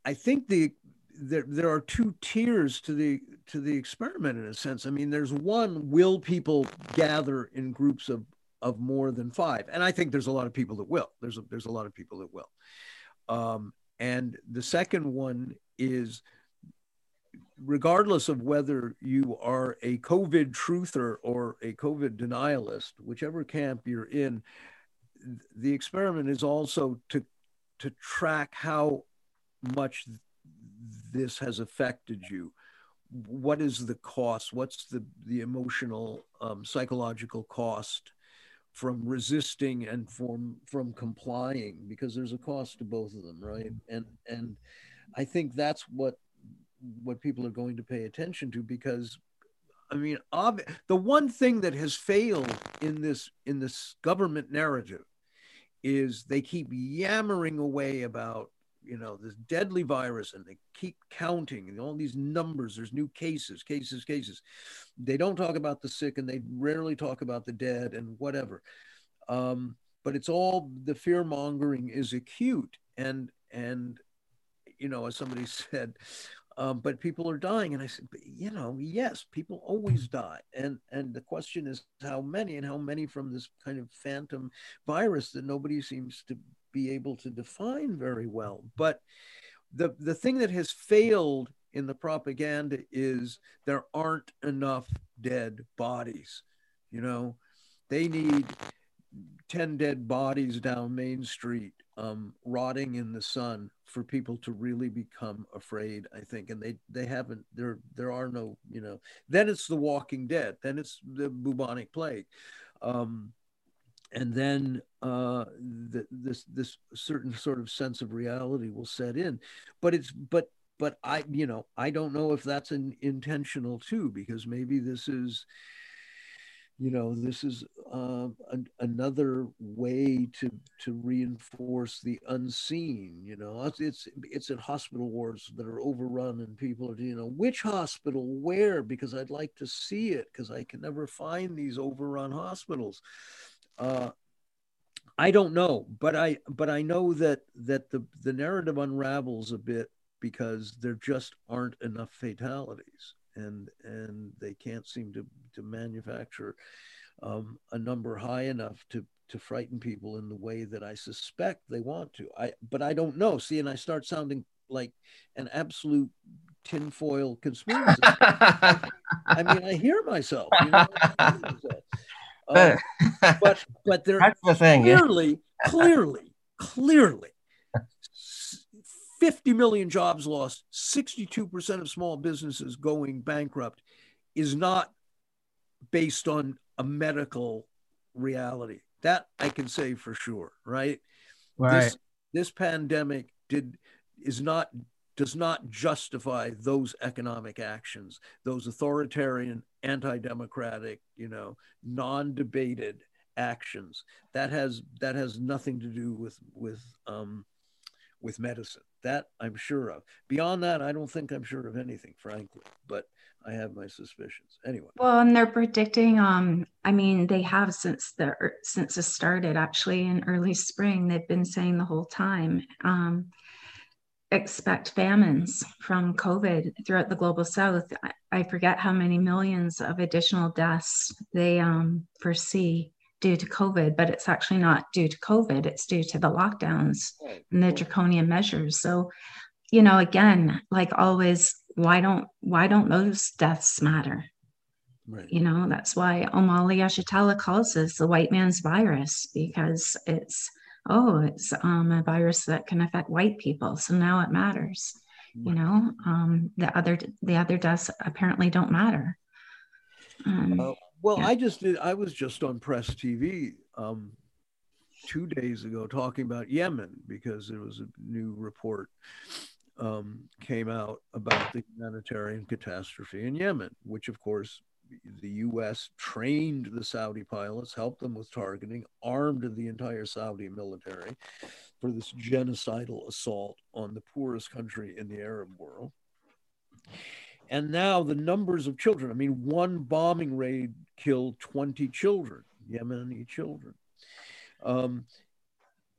i think the there, there are two tiers to the to the experiment in a sense. I mean there's one will people gather in groups of of more than five? And i think there's a lot of people that will. There's a, there's a lot of people that will. Um, and the second one is regardless of whether you are a COVID truther or a COVID denialist, whichever camp you're in, the experiment is also to to track how much this has affected you. What is the cost? What's the the emotional, um, psychological cost from resisting and from from complying? Because there's a cost to both of them, right? And and I think that's what what people are going to pay attention to because I mean, ob- the one thing that has failed in this in this government narrative is they keep yammering away about you know this deadly virus and they keep counting and all these numbers there's new cases cases cases. They don't talk about the sick and they rarely talk about the dead and whatever. Um, but it's all the fear mongering is acute and and you know as somebody said um, but people are dying. And I said, you know, yes, people always die. And and the question is how many and how many from this kind of phantom virus that nobody seems to be able to define very well. But the the thing that has failed in the propaganda is there aren't enough dead bodies. You know, they need 10 dead bodies down Main Street um, rotting in the sun for people to really become afraid i think. And they they haven't there there are no you know then it's the walking dead then it's the bubonic plague. Um, and then uh, the, this this certain sort of sense of reality will set in. But it's but but i you know i don't know if that's an intentional too because maybe this is you know this is uh, an, another way to to reinforce the unseen you know? It's, it's at hospital wards that are overrun and people are you know which hospital? Where? Because i'd like to see it because i can never find these overrun hospitals. Uh, i don't know but i but i know that that the the narrative unravels a bit because there just aren't enough fatalities and and they can't seem to to manufacture um, a number high enough to to frighten people in the way that I suspect they want to. I but I don't know. See, and I start sounding like an absolute tinfoil conspiracy. I mean, I hear myself. You know? uh, but but there That's the thing, clearly, yeah. clearly, clearly 50 million jobs lost, 62% of small businesses going bankrupt is not based on a medical reality. That I can say for sure, right? Right. This, this pandemic did is not does not justify those economic actions, those authoritarian, anti-democratic, you know, non-debated actions. That has that has nothing to do with with um, with medicine. That I'm sure of. Beyond that, I don't think I'm sure of anything, frankly. But I have my suspicions. Anyway. Well, and they're predicting. Um, I mean, they have since the since it started. Actually, in early spring, they've been saying the whole time. Um, expect famines from COVID throughout the global south. I, I forget how many millions of additional deaths they um, foresee due to COVID, but it's actually not due to COVID, it's due to the lockdowns and the draconian measures. So, you know, again, like always, why don't why don't those deaths matter? Right. You know, that's why Omali Yeshitela calls this the white man's virus because it's oh, it's um, a virus that can affect white people. So now it matters. You know, um, the other the other deaths apparently don't matter. Um, uh, well, yeah. I just did. I was just on Press TV um, two days ago talking about Yemen because there was a new report um, came out about the humanitarian catastrophe in Yemen, which of course the U.S. trained the Saudi pilots, helped them with targeting, armed the entire Saudi military for this genocidal assault on the poorest country in the Arab world. And now the numbers of children, I mean, one bombing raid killed 20 children, Yemeni children. Um,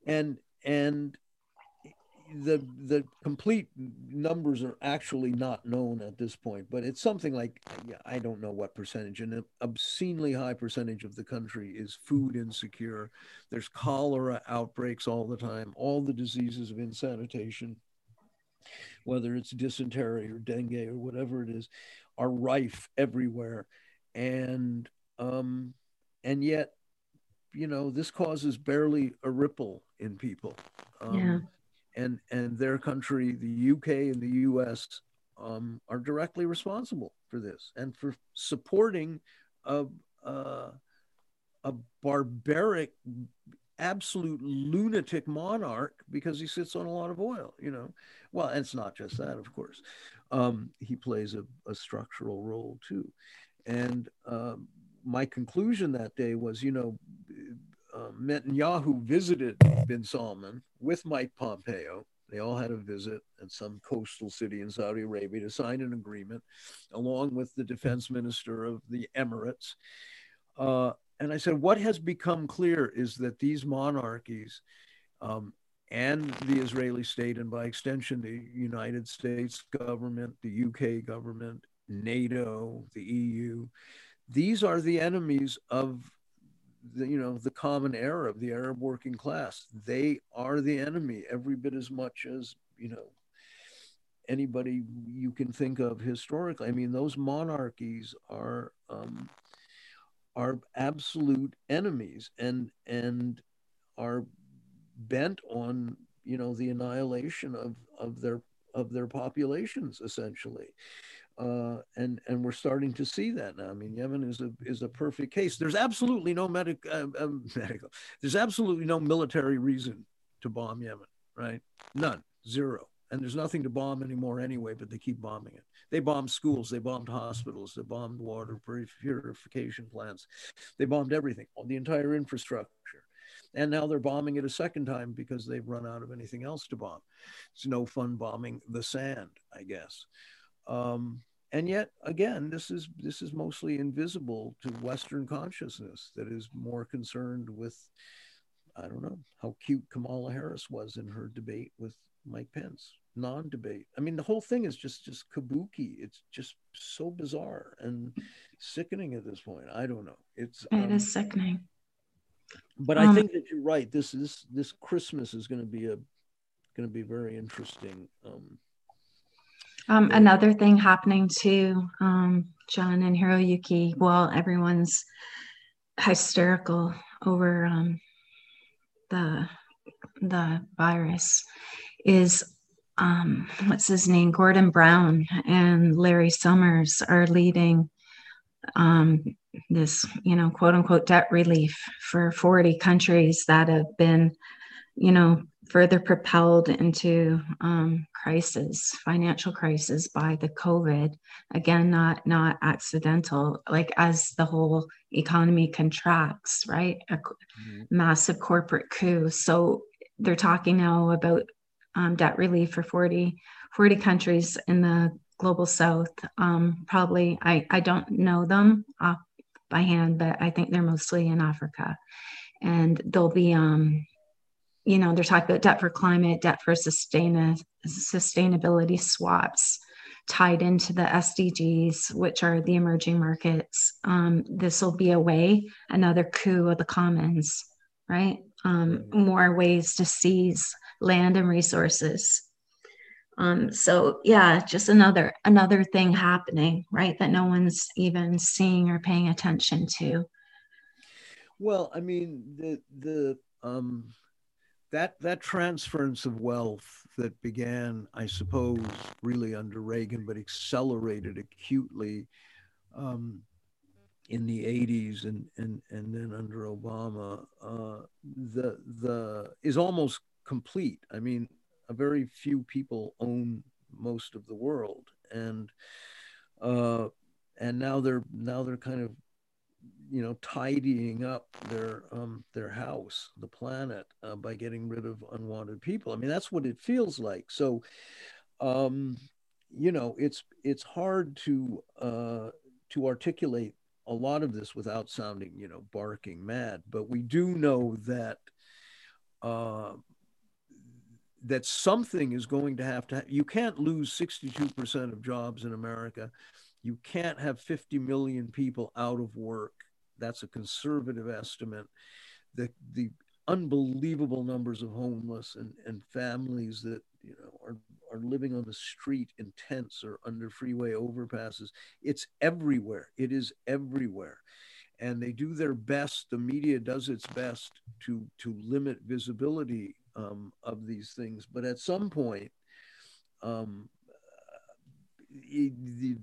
and and the the complete numbers are actually not known at this point, but it's something like I don't know what percentage, an obscenely high percentage of the country is food insecure. There's cholera outbreaks all the time, all the diseases of insanitation, whether it's dysentery or dengue or whatever it is, are rife everywhere, and um, and yet, you know, this causes barely a ripple in people. Um, yeah and and their country, the UK and the US, um, are directly responsible for this and for supporting a a, a barbaric, absolute lunatic monarch because he sits on a lot of oil. You know, well, and it's not just that, of course. Um, he plays a, a, structural role too, and um, my conclusion that day was, you know, uh, Netanyahu visited bin Salman with Mike Pompeo. They all had a visit at some coastal city in Saudi Arabia to sign an agreement, along with the defense minister of the Emirates. Uh, and I said, what has become clear is that these monarchies um, and the Israeli state, and by extension, the United States government, the UK government, NATO, the EU, these are the enemies of the, you know the common Arab, the Arab working class. They are the enemy every bit as much as you know anybody you can think of historically. I mean, those monarchies are um, are absolute enemies and and are bent on you know the annihilation of of their of their populations essentially uh, and and we're starting to see that now. I mean, Yemen is a is a perfect case. There's absolutely no medic uh, uh, medical. There's absolutely no military reason to bomb Yemen, right? None, zero. And there's nothing to bomb anymore anyway. But they keep bombing it. They bombed schools. They bombed hospitals. They bombed water purification plants. They bombed everything, the entire infrastructure. And now they're bombing it a second time because they've run out of anything else to bomb. It's no fun bombing the sand, I guess. Um, and yet, again, this is this is mostly invisible to Western consciousness that is more concerned with, I don't know, how cute Kamala Harris was in her debate with Mike Pence. Non-debate. I mean, the whole thing is just just kabuki. It's just so bizarre and sickening at this point. I don't know. It's it um, is sickening. But um, I think that you're right. This is this Christmas is going to be a going to be very interesting. Um, um, another thing happening to um, John and Hiroyuki while everyone's hysterical over um, the the virus is um, what's his name, Gordon Brown and Larry Summers are leading um, this, you know, quote unquote debt relief for 40 countries that have been, you know, further propelled into um, crisis, financial crisis by the COVID. Again, not not accidental. Like as the whole economy contracts, right? A mm-hmm. massive corporate coup. So they're talking now about um, debt relief for 40, 40 countries in the global south. Um, probably, I, I don't know them off by hand, but I think they're mostly in Africa. And they'll be, um, you know, they're talking about debt for climate, debt for sustain- sustainability swaps tied into the SDGs, which are the emerging markets. Um, this will be a way, another coup of the commons, right? Um, more ways to seize land and resources. Um, so yeah, just another another thing happening, right? That no one's even seeing or paying attention to. Well, I mean, the the um, that that transference of wealth that began, I suppose, really under Reagan, but accelerated acutely um, in the 80s and and and then under Obama, uh, the the is almost complete. I mean, a very few people own most of the world, and uh, and now they're now they're kind of you know tidying up their um, their house, the planet, uh, by getting rid of unwanted people. I mean, that's what it feels like. So, um, you know, it's it's hard to uh, to articulate a lot of this without sounding, you know, barking mad. But we do know that uh, that something is going to have to, you can't lose 62% of jobs in America. You can't have 50 million people out of work. That's a conservative estimate. The, the unbelievable numbers of homeless and, and families that you know are, are living on the street in tents or under freeway overpasses. It's everywhere. It is everywhere. And they do their best, the media does its best to to limit visibility um, of these things. But at some point, um,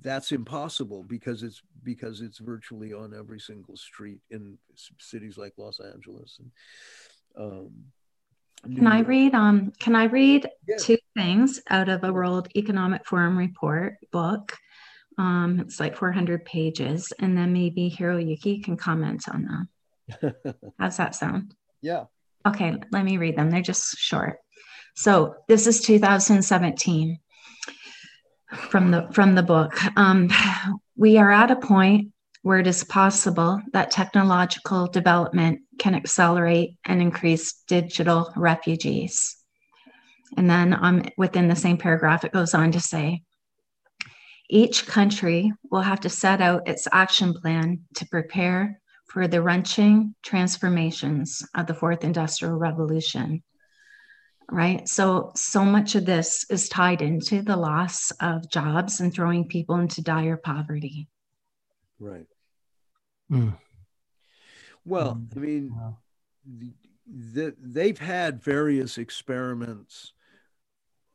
that's impossible because it's because it's virtually on every single street in cities like Los Angeles. And, um, can I read? Um, can I read yeah. two things out of a World Economic Forum report book? Um, it's like 400 pages, and then maybe Hiroyuki can comment on them. How's that sound? Yeah. Okay, let me read them. They're just short. So this is 2017 from the from the book. Um, we are at a point where it is possible that technological development can accelerate and increase digital refugees. And then um, within the same paragraph, it goes on to say, each country will have to set out its action plan to prepare for the wrenching transformations of the fourth industrial revolution right? So so much of this is tied into the loss of jobs and throwing people into dire poverty. Right. Mm. well i mean the, the, they've had various experiments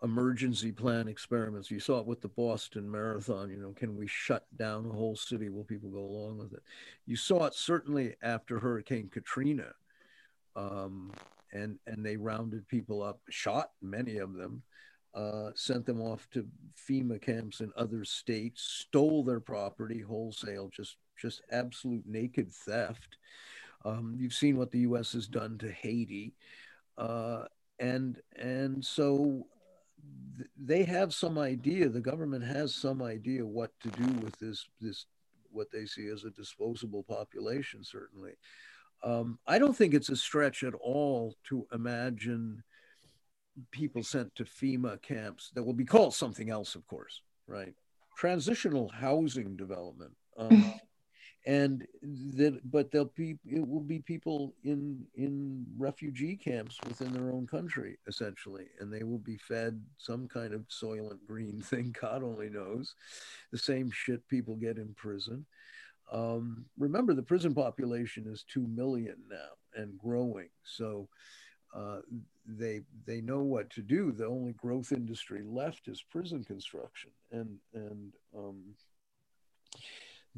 emergency plan experiments. You saw it with the Boston Marathon. You know, can we shut down a whole city? Will people go along with it? You saw it certainly after Hurricane Katrina, um, and and they rounded people up, shot many of them, uh, sent them off to FEMA camps in other states, stole their property wholesale, just just absolute naked theft. Um, you've seen what the U.S. has done to Haiti. Uh, and and so they have some idea. The government has some idea what to do with this this what they see as a disposable population. Certainly, um, I don't think it's a stretch at all to imagine people sent to FEMA camps that will be called something else, of course, right? Transitional housing development. Um, and that but there'll be it will be people in in refugee camps within their own country essentially and they will be fed some kind of soylent green thing god only knows. The same shit people get in prison. Um, remember the prison population is 2 million now and growing. So uh, they they know what to do. The only growth industry left is prison construction, and and um,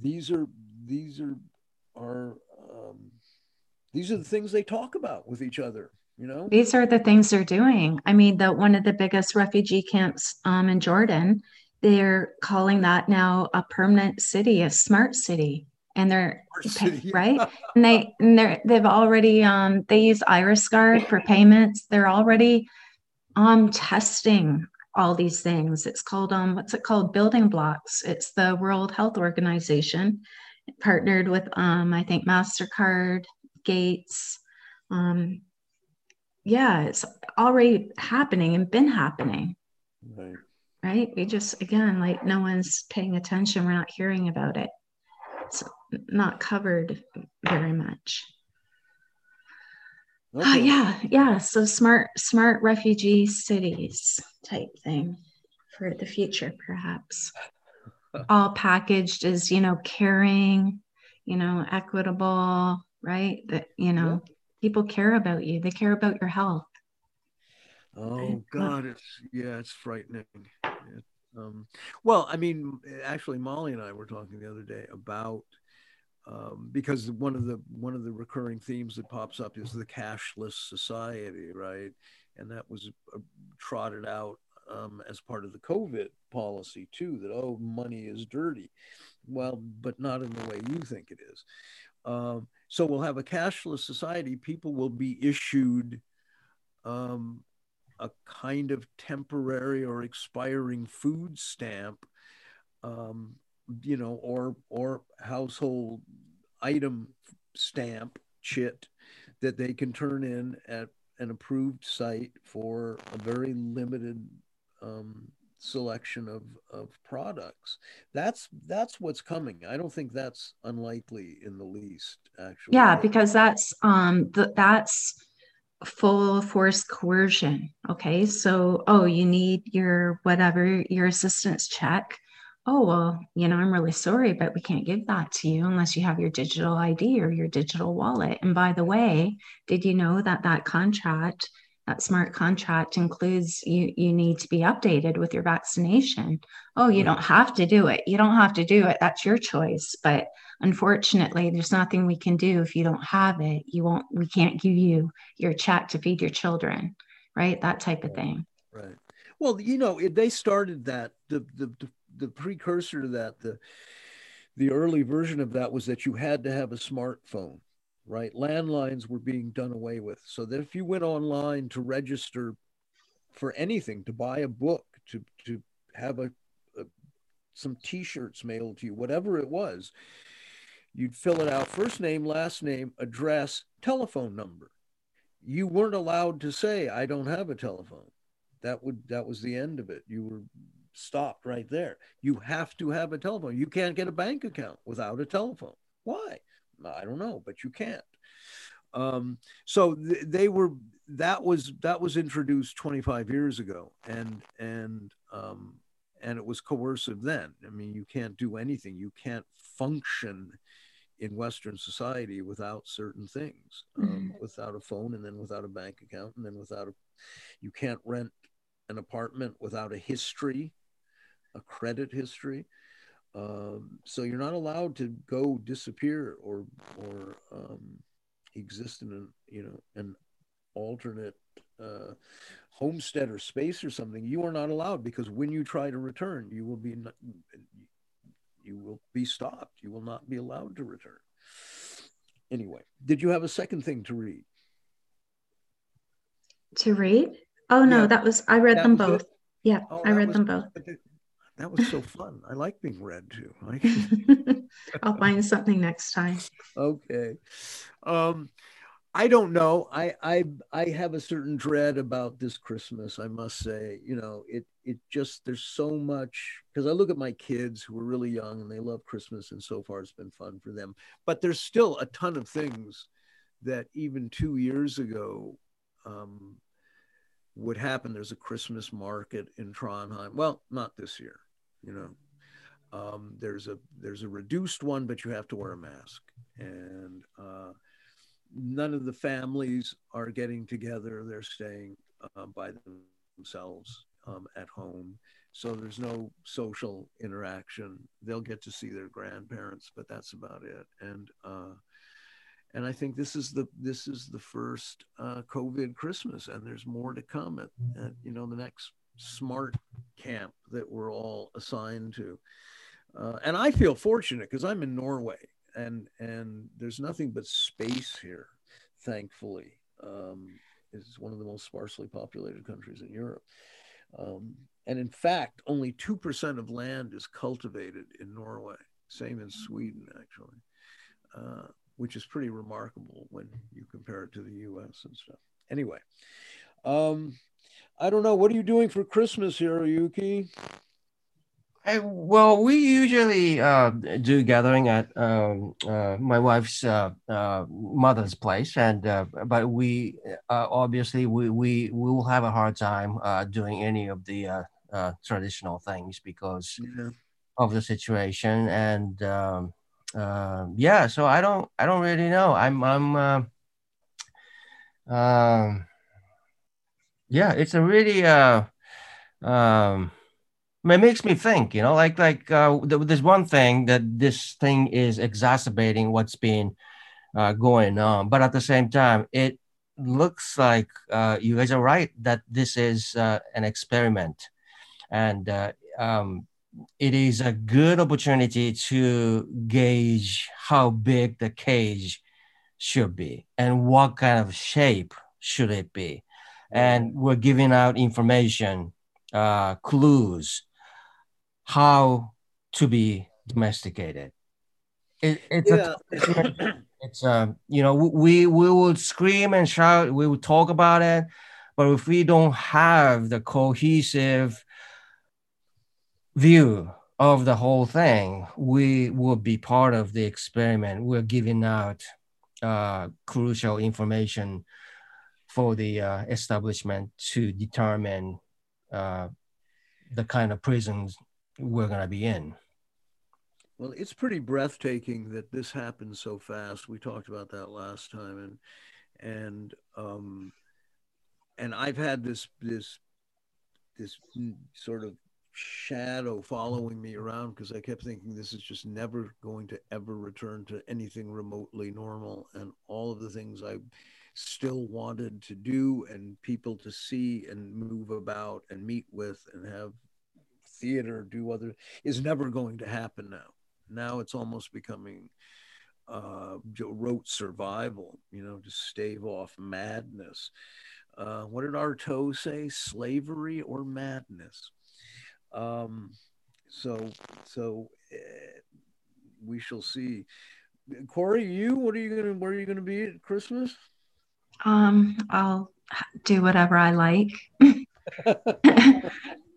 these are these are are um, these are the things they talk about with each other. You know, these are the things they're doing. I mean, the one of the biggest refugee camps um, in Jordan, they're calling that now a permanent city, a smart city and they're right and they and they're they've already um they use IrisGuard for payments they're already um testing all these things. It's called um what's it called? Building blocks. It's the world health organization partnered with um i think mastercard gates um yeah it's already happening and been happening. Right. Right? We just again like no one's paying attention. We're not hearing about it. It's not covered very much. Okay. Uh, yeah, yeah. So smart, smart refugee cities type thing for the future, perhaps. All packaged as you know, caring, you know, equitable, right? That you know, yeah. people care about you. They care about your health. Oh God, it's yeah, it's frightening. It, um, well, I mean, actually, Molly and I were talking the other day about um, because one of the one of the recurring themes that pops up is the cashless society, right? And that was uh, trotted out um, as part of the COVID policy too. That oh, money is dirty. Well, but not in the way you think it is. Um, so we'll have a cashless society. People will be issued um, a kind of temporary or expiring food stamp um, you know, or or household item stamp chit that they can turn in at an approved site for a very limited um, selection of, of products. That's that's what's coming. I don't think that's unlikely in the least. Actually, yeah, because that's um th- that's full force coercion. Okay, so oh, you need your whatever your assistance check oh, well, you know, I'm really sorry, but we can't give that to you unless you have your digital ID or your digital wallet. And by the way, did you know that that contract, that smart contract includes you, you need to be updated with your vaccination? Oh, you mm. don't have to do it. You don't have to do it. That's your choice. But unfortunately, there's nothing we can do if you don't have it. You won't, we can't give you your check to feed your children, right? That type of thing. Right. Well, you know, they started that the, the, the the precursor to that, the the early version of that was that you had to have a smartphone, right? Landlines were being done away with. So that if you went online to register for anything, to buy a book, to to have a, a some T-shirts mailed to you, whatever it was, you'd fill it out: first name, last name, address, telephone number. You weren't allowed to say, "I don't have a telephone." That would that was the end of it. You were stopped right there. You have to have a telephone. You can't get a bank account without a telephone. Why? I don't know, but you can't. Um, so th- they were that was that was introduced 25 years ago, and and um, and it was coercive then. I mean, you can't do anything. You can't function in Western society without certain things, um, mm-hmm. without a phone, and then without a bank account, and then without a. You can't rent an apartment without a history a credit history. Um, so you're not allowed to go disappear or or um, exist in an you know an alternate uh, homestead or space or something. You are not allowed because when you try to return, you will be you will be stopped. You will not be allowed to return. Anyway, did you have a second thing to read? To read? Oh no, yeah. that was I read that them both. It? Yeah, oh, I read was, them both. That was so fun. I like being read to. I'll find something next time. Okay. Um, I don't know. I, I I have a certain dread about this Christmas. I must say, you know, it it just there's so much because I look at my kids who are really young and they love Christmas, and so far it's been fun for them. But there's still a ton of things that even two years ago um, would happen. There's a Christmas market in Trondheim. Well, not this year you know um, there's a there's a reduced one but you have to wear a mask and uh, none of the families are getting together. They're staying uh, by themselves um, at home. So there's no social interaction. They'll get to see their grandparents, but that's about it. And uh, and I think this is the this is the first uh, COVID Christmas, and there's more to come at, at you know the next smart camp that we're all assigned to. Uh, and I feel fortunate because I'm in Norway, and and there's nothing but space here, thankfully. Um, it's one of the most sparsely populated countries in Europe. Um, and in fact, only 2% of land is cultivated in Norway, same in Sweden, actually, uh, which is pretty remarkable when you compare it to the US and stuff. Anyway, um, I don't know. What are you doing for Christmas here, Yuki? I, well, we usually uh, do gathering at um, uh, my wife's uh, uh mother's place, and uh, but we uh, obviously we, we we will have a hard time doing any of the traditional things because yeah. of the situation, and um, yeah, so I don't I don't really know. I'm I'm um, yeah, it's a really uh um, it makes me think you know like like uh, there's one thing that this thing is exacerbating what's been uh, going on but at the same time it looks like uh, you guys are right that this is uh, an experiment. And uh, um, it is a good opportunity to gauge how big the cage should be and what kind of shape should it be and we're giving out information uh, clues how to be domesticated. It, it's yeah. a, it's um you know we we will scream and shout we will talk about it but if we don't have the cohesive view of the whole thing we will be part of the experiment we're giving out uh, crucial information for the uh, establishment to determine uh, the kind of prisons we're going to be in. Well, it's pretty breathtaking that this happened so fast. We talked about that last time, and and um, and I've had this this this sort of shadow following me around because I kept thinking this is just never going to ever return to anything remotely normal, and all of the things I still wanted to do and people to see and move about and meet with and have theater, do other, is never going to happen now. Now it's almost becoming uh, rote survival, you know, to stave off madness. Uh, what did Artaud say? Slavery or madness? Um, so, so uh, we shall see. Cory, you, what are you gonna? Where are you gonna be at Christmas? Um, I'll do whatever I like.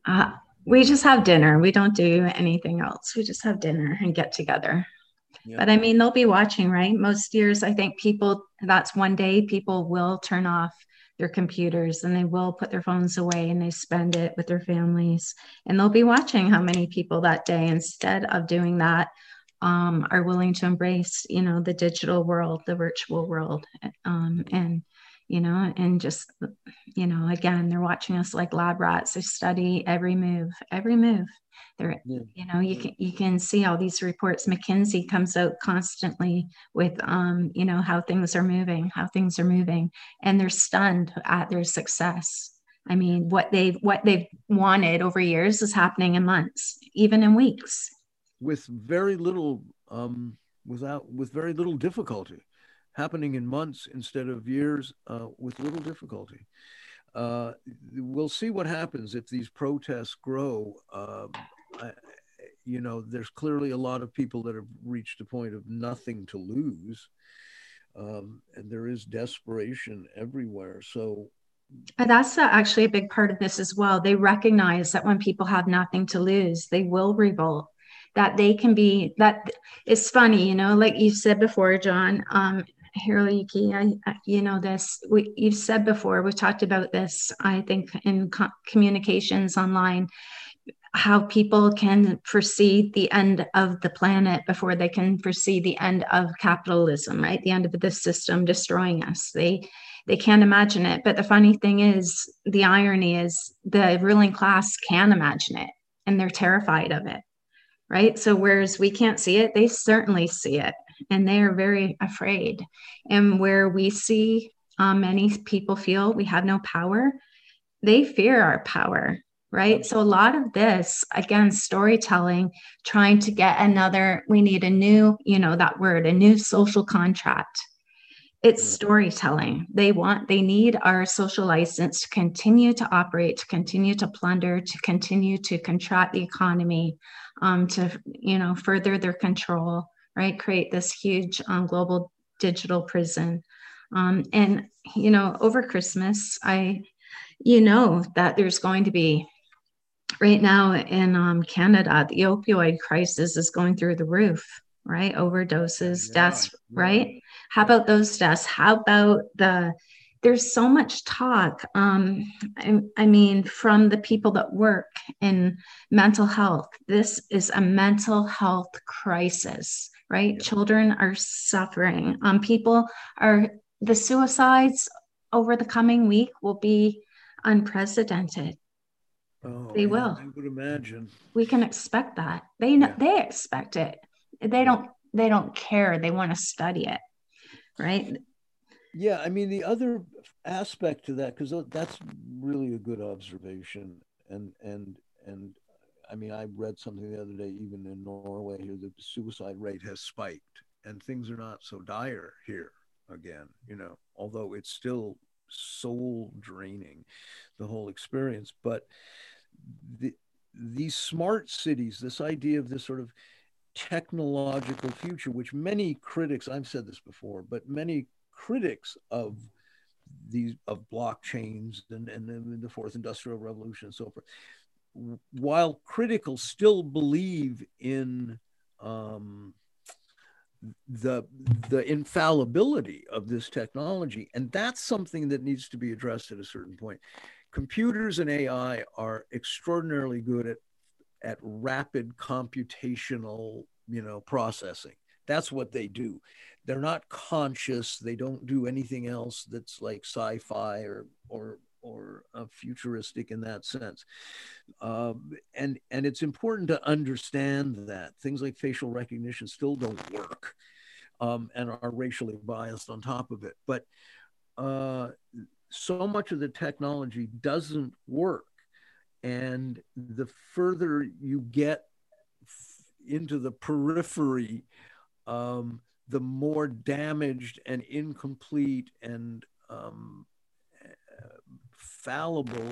uh, we just have dinner. We don't do anything else. We just have dinner and get together. Yeah. But I mean, they'll be watching, right? Most years, I think people, that's one day people will turn off their computers and they will put their phones away and they spend it with their families. And they'll be watching how many people that day, instead of doing that, um, are willing to embrace, you know, the digital world, the virtual world, um, and you know, and just, you know, again, they're watching us like lab rats. They study every move, every move. They're, yeah. you know, you can you can see all these reports. McKinsey comes out constantly with, um, you know, how things are moving, how things are moving, and they're stunned at their success. I mean, what they've what they've wanted over years is happening in months, even in weeks, with very little, um, without with very little difficulty happening in months instead of years uh, with little difficulty. Uh, we'll see what happens if these protests grow. Um, I, you know, there's clearly a lot of people that have reached a point of nothing to lose. Um, and there is desperation everywhere. So that's actually a big part of this as well. They recognize that when people have nothing to lose, they will revolt. That they can be that it's funny, you know, like you said before, John. Um, Hiroyuki, I, you know this. We, you've said before. We've talked about this. I think in co- communications online. how people can foresee the end of the planet before they can foresee the end of capitalism right the end of the system destroying us they they can't imagine it but the funny thing is the irony is the ruling class can imagine it and they're terrified of it right so whereas we can't see it they certainly see it and they are very afraid. And where we see um, many people feel we have no power they fear our power right? So a lot of this again storytelling trying to get another we need a new you know that word a new social contract. It's storytelling. They want they need our social license to continue to operate to continue to plunder to continue to contract the economy um, to you know further their control right create this huge um, global digital prison um, and you know over christmas i you know that there's going to be right now in um, Canada, the opioid crisis is going through the roof, right? Overdoses, yeah, deaths, yeah. right? How about those deaths? How about the there's so much talk um, I, I, mean from the people that work in mental health this is a mental health crisis right yeah. children are suffering um, people are the suicides over the coming week will be unprecedented Oh, they will. I would imagine. We can expect that. They know yeah. they expect it. They don't they don't care. They want to study it. Right? Yeah, I mean the other aspect to that cuz that's really a good observation and and and I mean I read something the other day even in Norway here that the suicide rate has spiked and things are not so dire here again, you know, although it's still soul draining the whole experience. But the, these smart cities, this idea of this sort of technological future, which many critics, I've said this before, but many critics of these of blockchains and, and the fourth industrial revolution and so forth, while critical still believe in um, the the infallibility of this technology, and that's something that needs to be addressed at a certain point computers and AI are extraordinarily good at at rapid computational, you know, processing. That's what they do. They're not conscious. They don't do anything else that's like sci-fi or or or uh, futuristic in that sense. Um, and and it's important to understand that things like facial recognition still don't work um, and are racially biased on top of it. But uh, so much of the technology doesn't work. And the further you get into the periphery, um, the more damaged and incomplete and um, fallible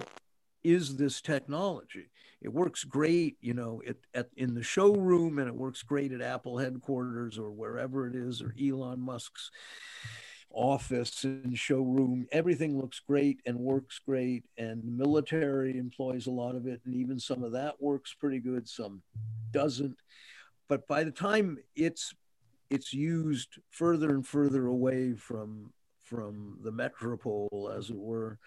is this technology. It works great, you know, it, at, in the showroom, and it works great at Apple headquarters or wherever it is, or Elon Musk's office and showroom. Everything looks great and works great, and military employs a lot of it, and even some of that works pretty good. Some doesn't, but by the time it's it's used further and further away from from the metropole, as it were,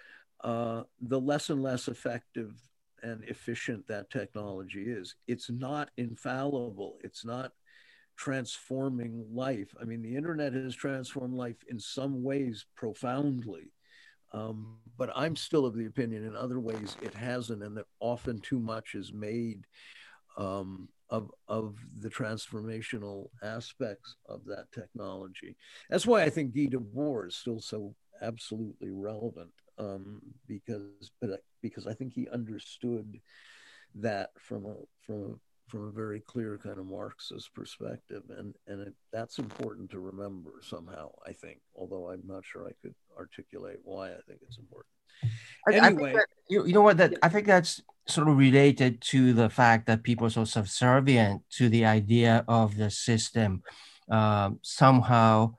uh, the less and less effective and efficient that technology is. It's not infallible. It's not transforming life. I mean, the internet has transformed life in some ways profoundly. Um, but I'm still of the opinion in other ways it hasn't, and that often too much is made um, of, of the transformational aspects of that technology. That's why I think Guy Debord is still so absolutely relevant um, because, but because I think he understood that from a from a from a very clear kind of Marxist perspective, and and it, that's important to remember somehow. I think, although I'm not sure I could articulate why I think it's important. Anyway, that, you, you know what? That I think that's sort of related to the fact that people are so subservient to the idea of the system um, somehow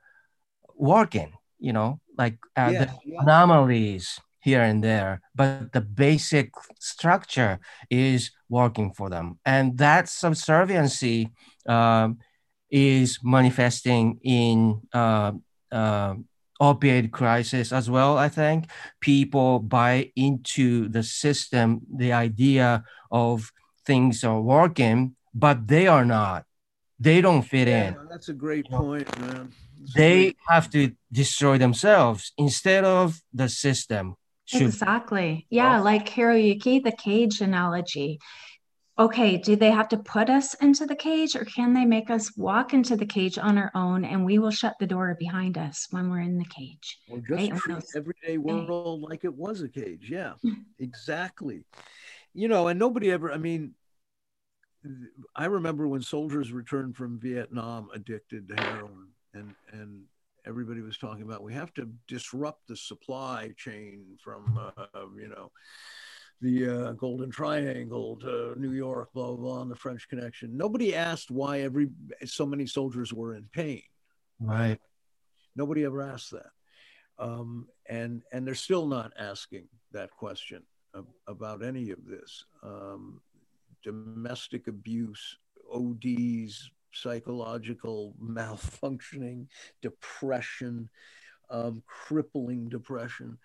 working. You know, like uh, yeah, the yeah. anomalies here and there, but the basic structure is working for them. And that subserviency um, is manifesting in uh, uh, opioid crisis as well. I think people buy into the system, the idea of things are working, but they are not. They don't fit Yeah, in. that's a great point, man. That's a They great- have to destroy themselves instead of the system. Should Exactly. Yeah, Well- like Hiroyuki, the cage analogy. Okay, do they have to put us into the cage or can they make us walk into the cage on our own and we will shut the door behind us when we're in the cage? Or just right? Treat those- everyday world like it was a cage. Yeah, hmm. exactly. You know, and nobody ever, I mean, I remember when soldiers returned from Vietnam addicted to heroin and, and everybody was talking about we have to disrupt the supply chain from, uh, you know, the uh, Golden Triangle to New York, blah, blah, blah, and the French Connection. Nobody asked why every so many soldiers were in pain. right. Nobody ever asked that, um, and and they're still not asking that question ab- about any of this. Um, domestic abuse, ODs, psychological malfunctioning, depression, um, crippling depression,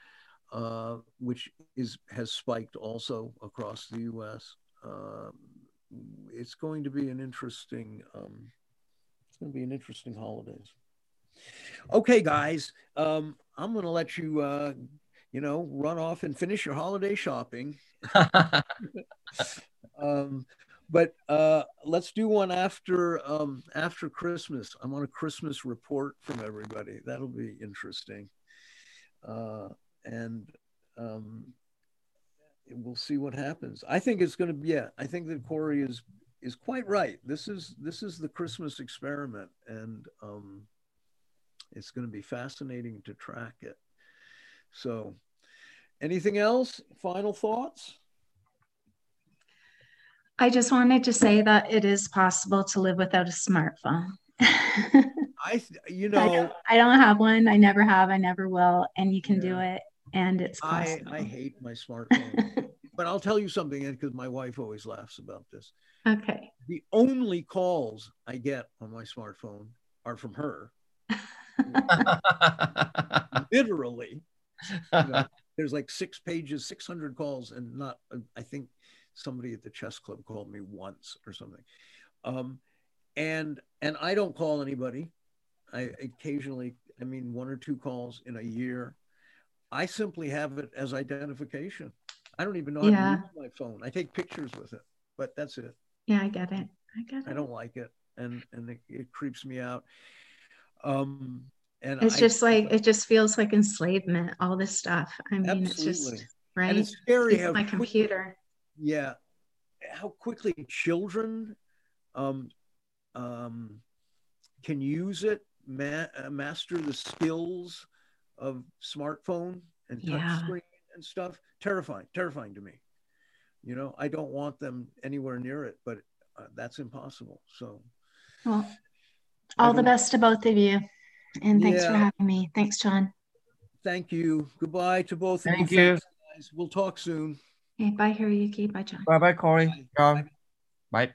uh, which is has spiked also across the U.S. Um, it's going to be an interesting. Um, it's going to be an interesting holidays. Okay, guys, um, I'm going to let you, uh, you know, run off and finish your holiday shopping. Um, but uh, let's do one after um, after Christmas. I want a Christmas report from everybody. That'll be interesting, uh, and um, we'll see what happens. I think it's going to be. Yeah, I think that Cory is is quite right. This is this is the Christmas experiment, and um, it's going to be fascinating to track it. So, anything else? Final thoughts? I just wanted to say that it is possible to live without a smartphone. I, th- you I, know, don't, I don't have one. I never have. I never will. And you can do it. And it's I. I hate my smartphone. but I'll tell you something, because my wife always laughs about this. okay. The only calls I get on my smartphone are from her. Literally, you know, there's like six pages, 600 calls, and not, I think somebody at the chess club called me once or something. Um, and and I don't call anybody. I occasionally, I mean, one or two calls in a year. I simply have it as identification. I don't even know how Yeah. to use my phone. I take pictures with it, but that's it. Yeah, I get it. I get it. I don't like it, and and it, it creeps me out. Um, and It's I- just like it just feels like enslavement. All this stuff. I mean, it's just right. and it's scary It's how my computer. Yeah, how quickly children um, um, can use it, ma- uh, master the skills of smartphone and touch Yeah. screen and stuff. Terrifying, terrifying to me. You know, I don't want them anywhere near it, but uh, that's impossible. So, Well, all the best to both of you. And thanks for having me. Thanks, John. thank you. Goodbye to both of Thank you. you. We'll talk soon. Okay, bye, Hiroyuki. Bye, John. bye bye, Cory. Bye. John. Bye.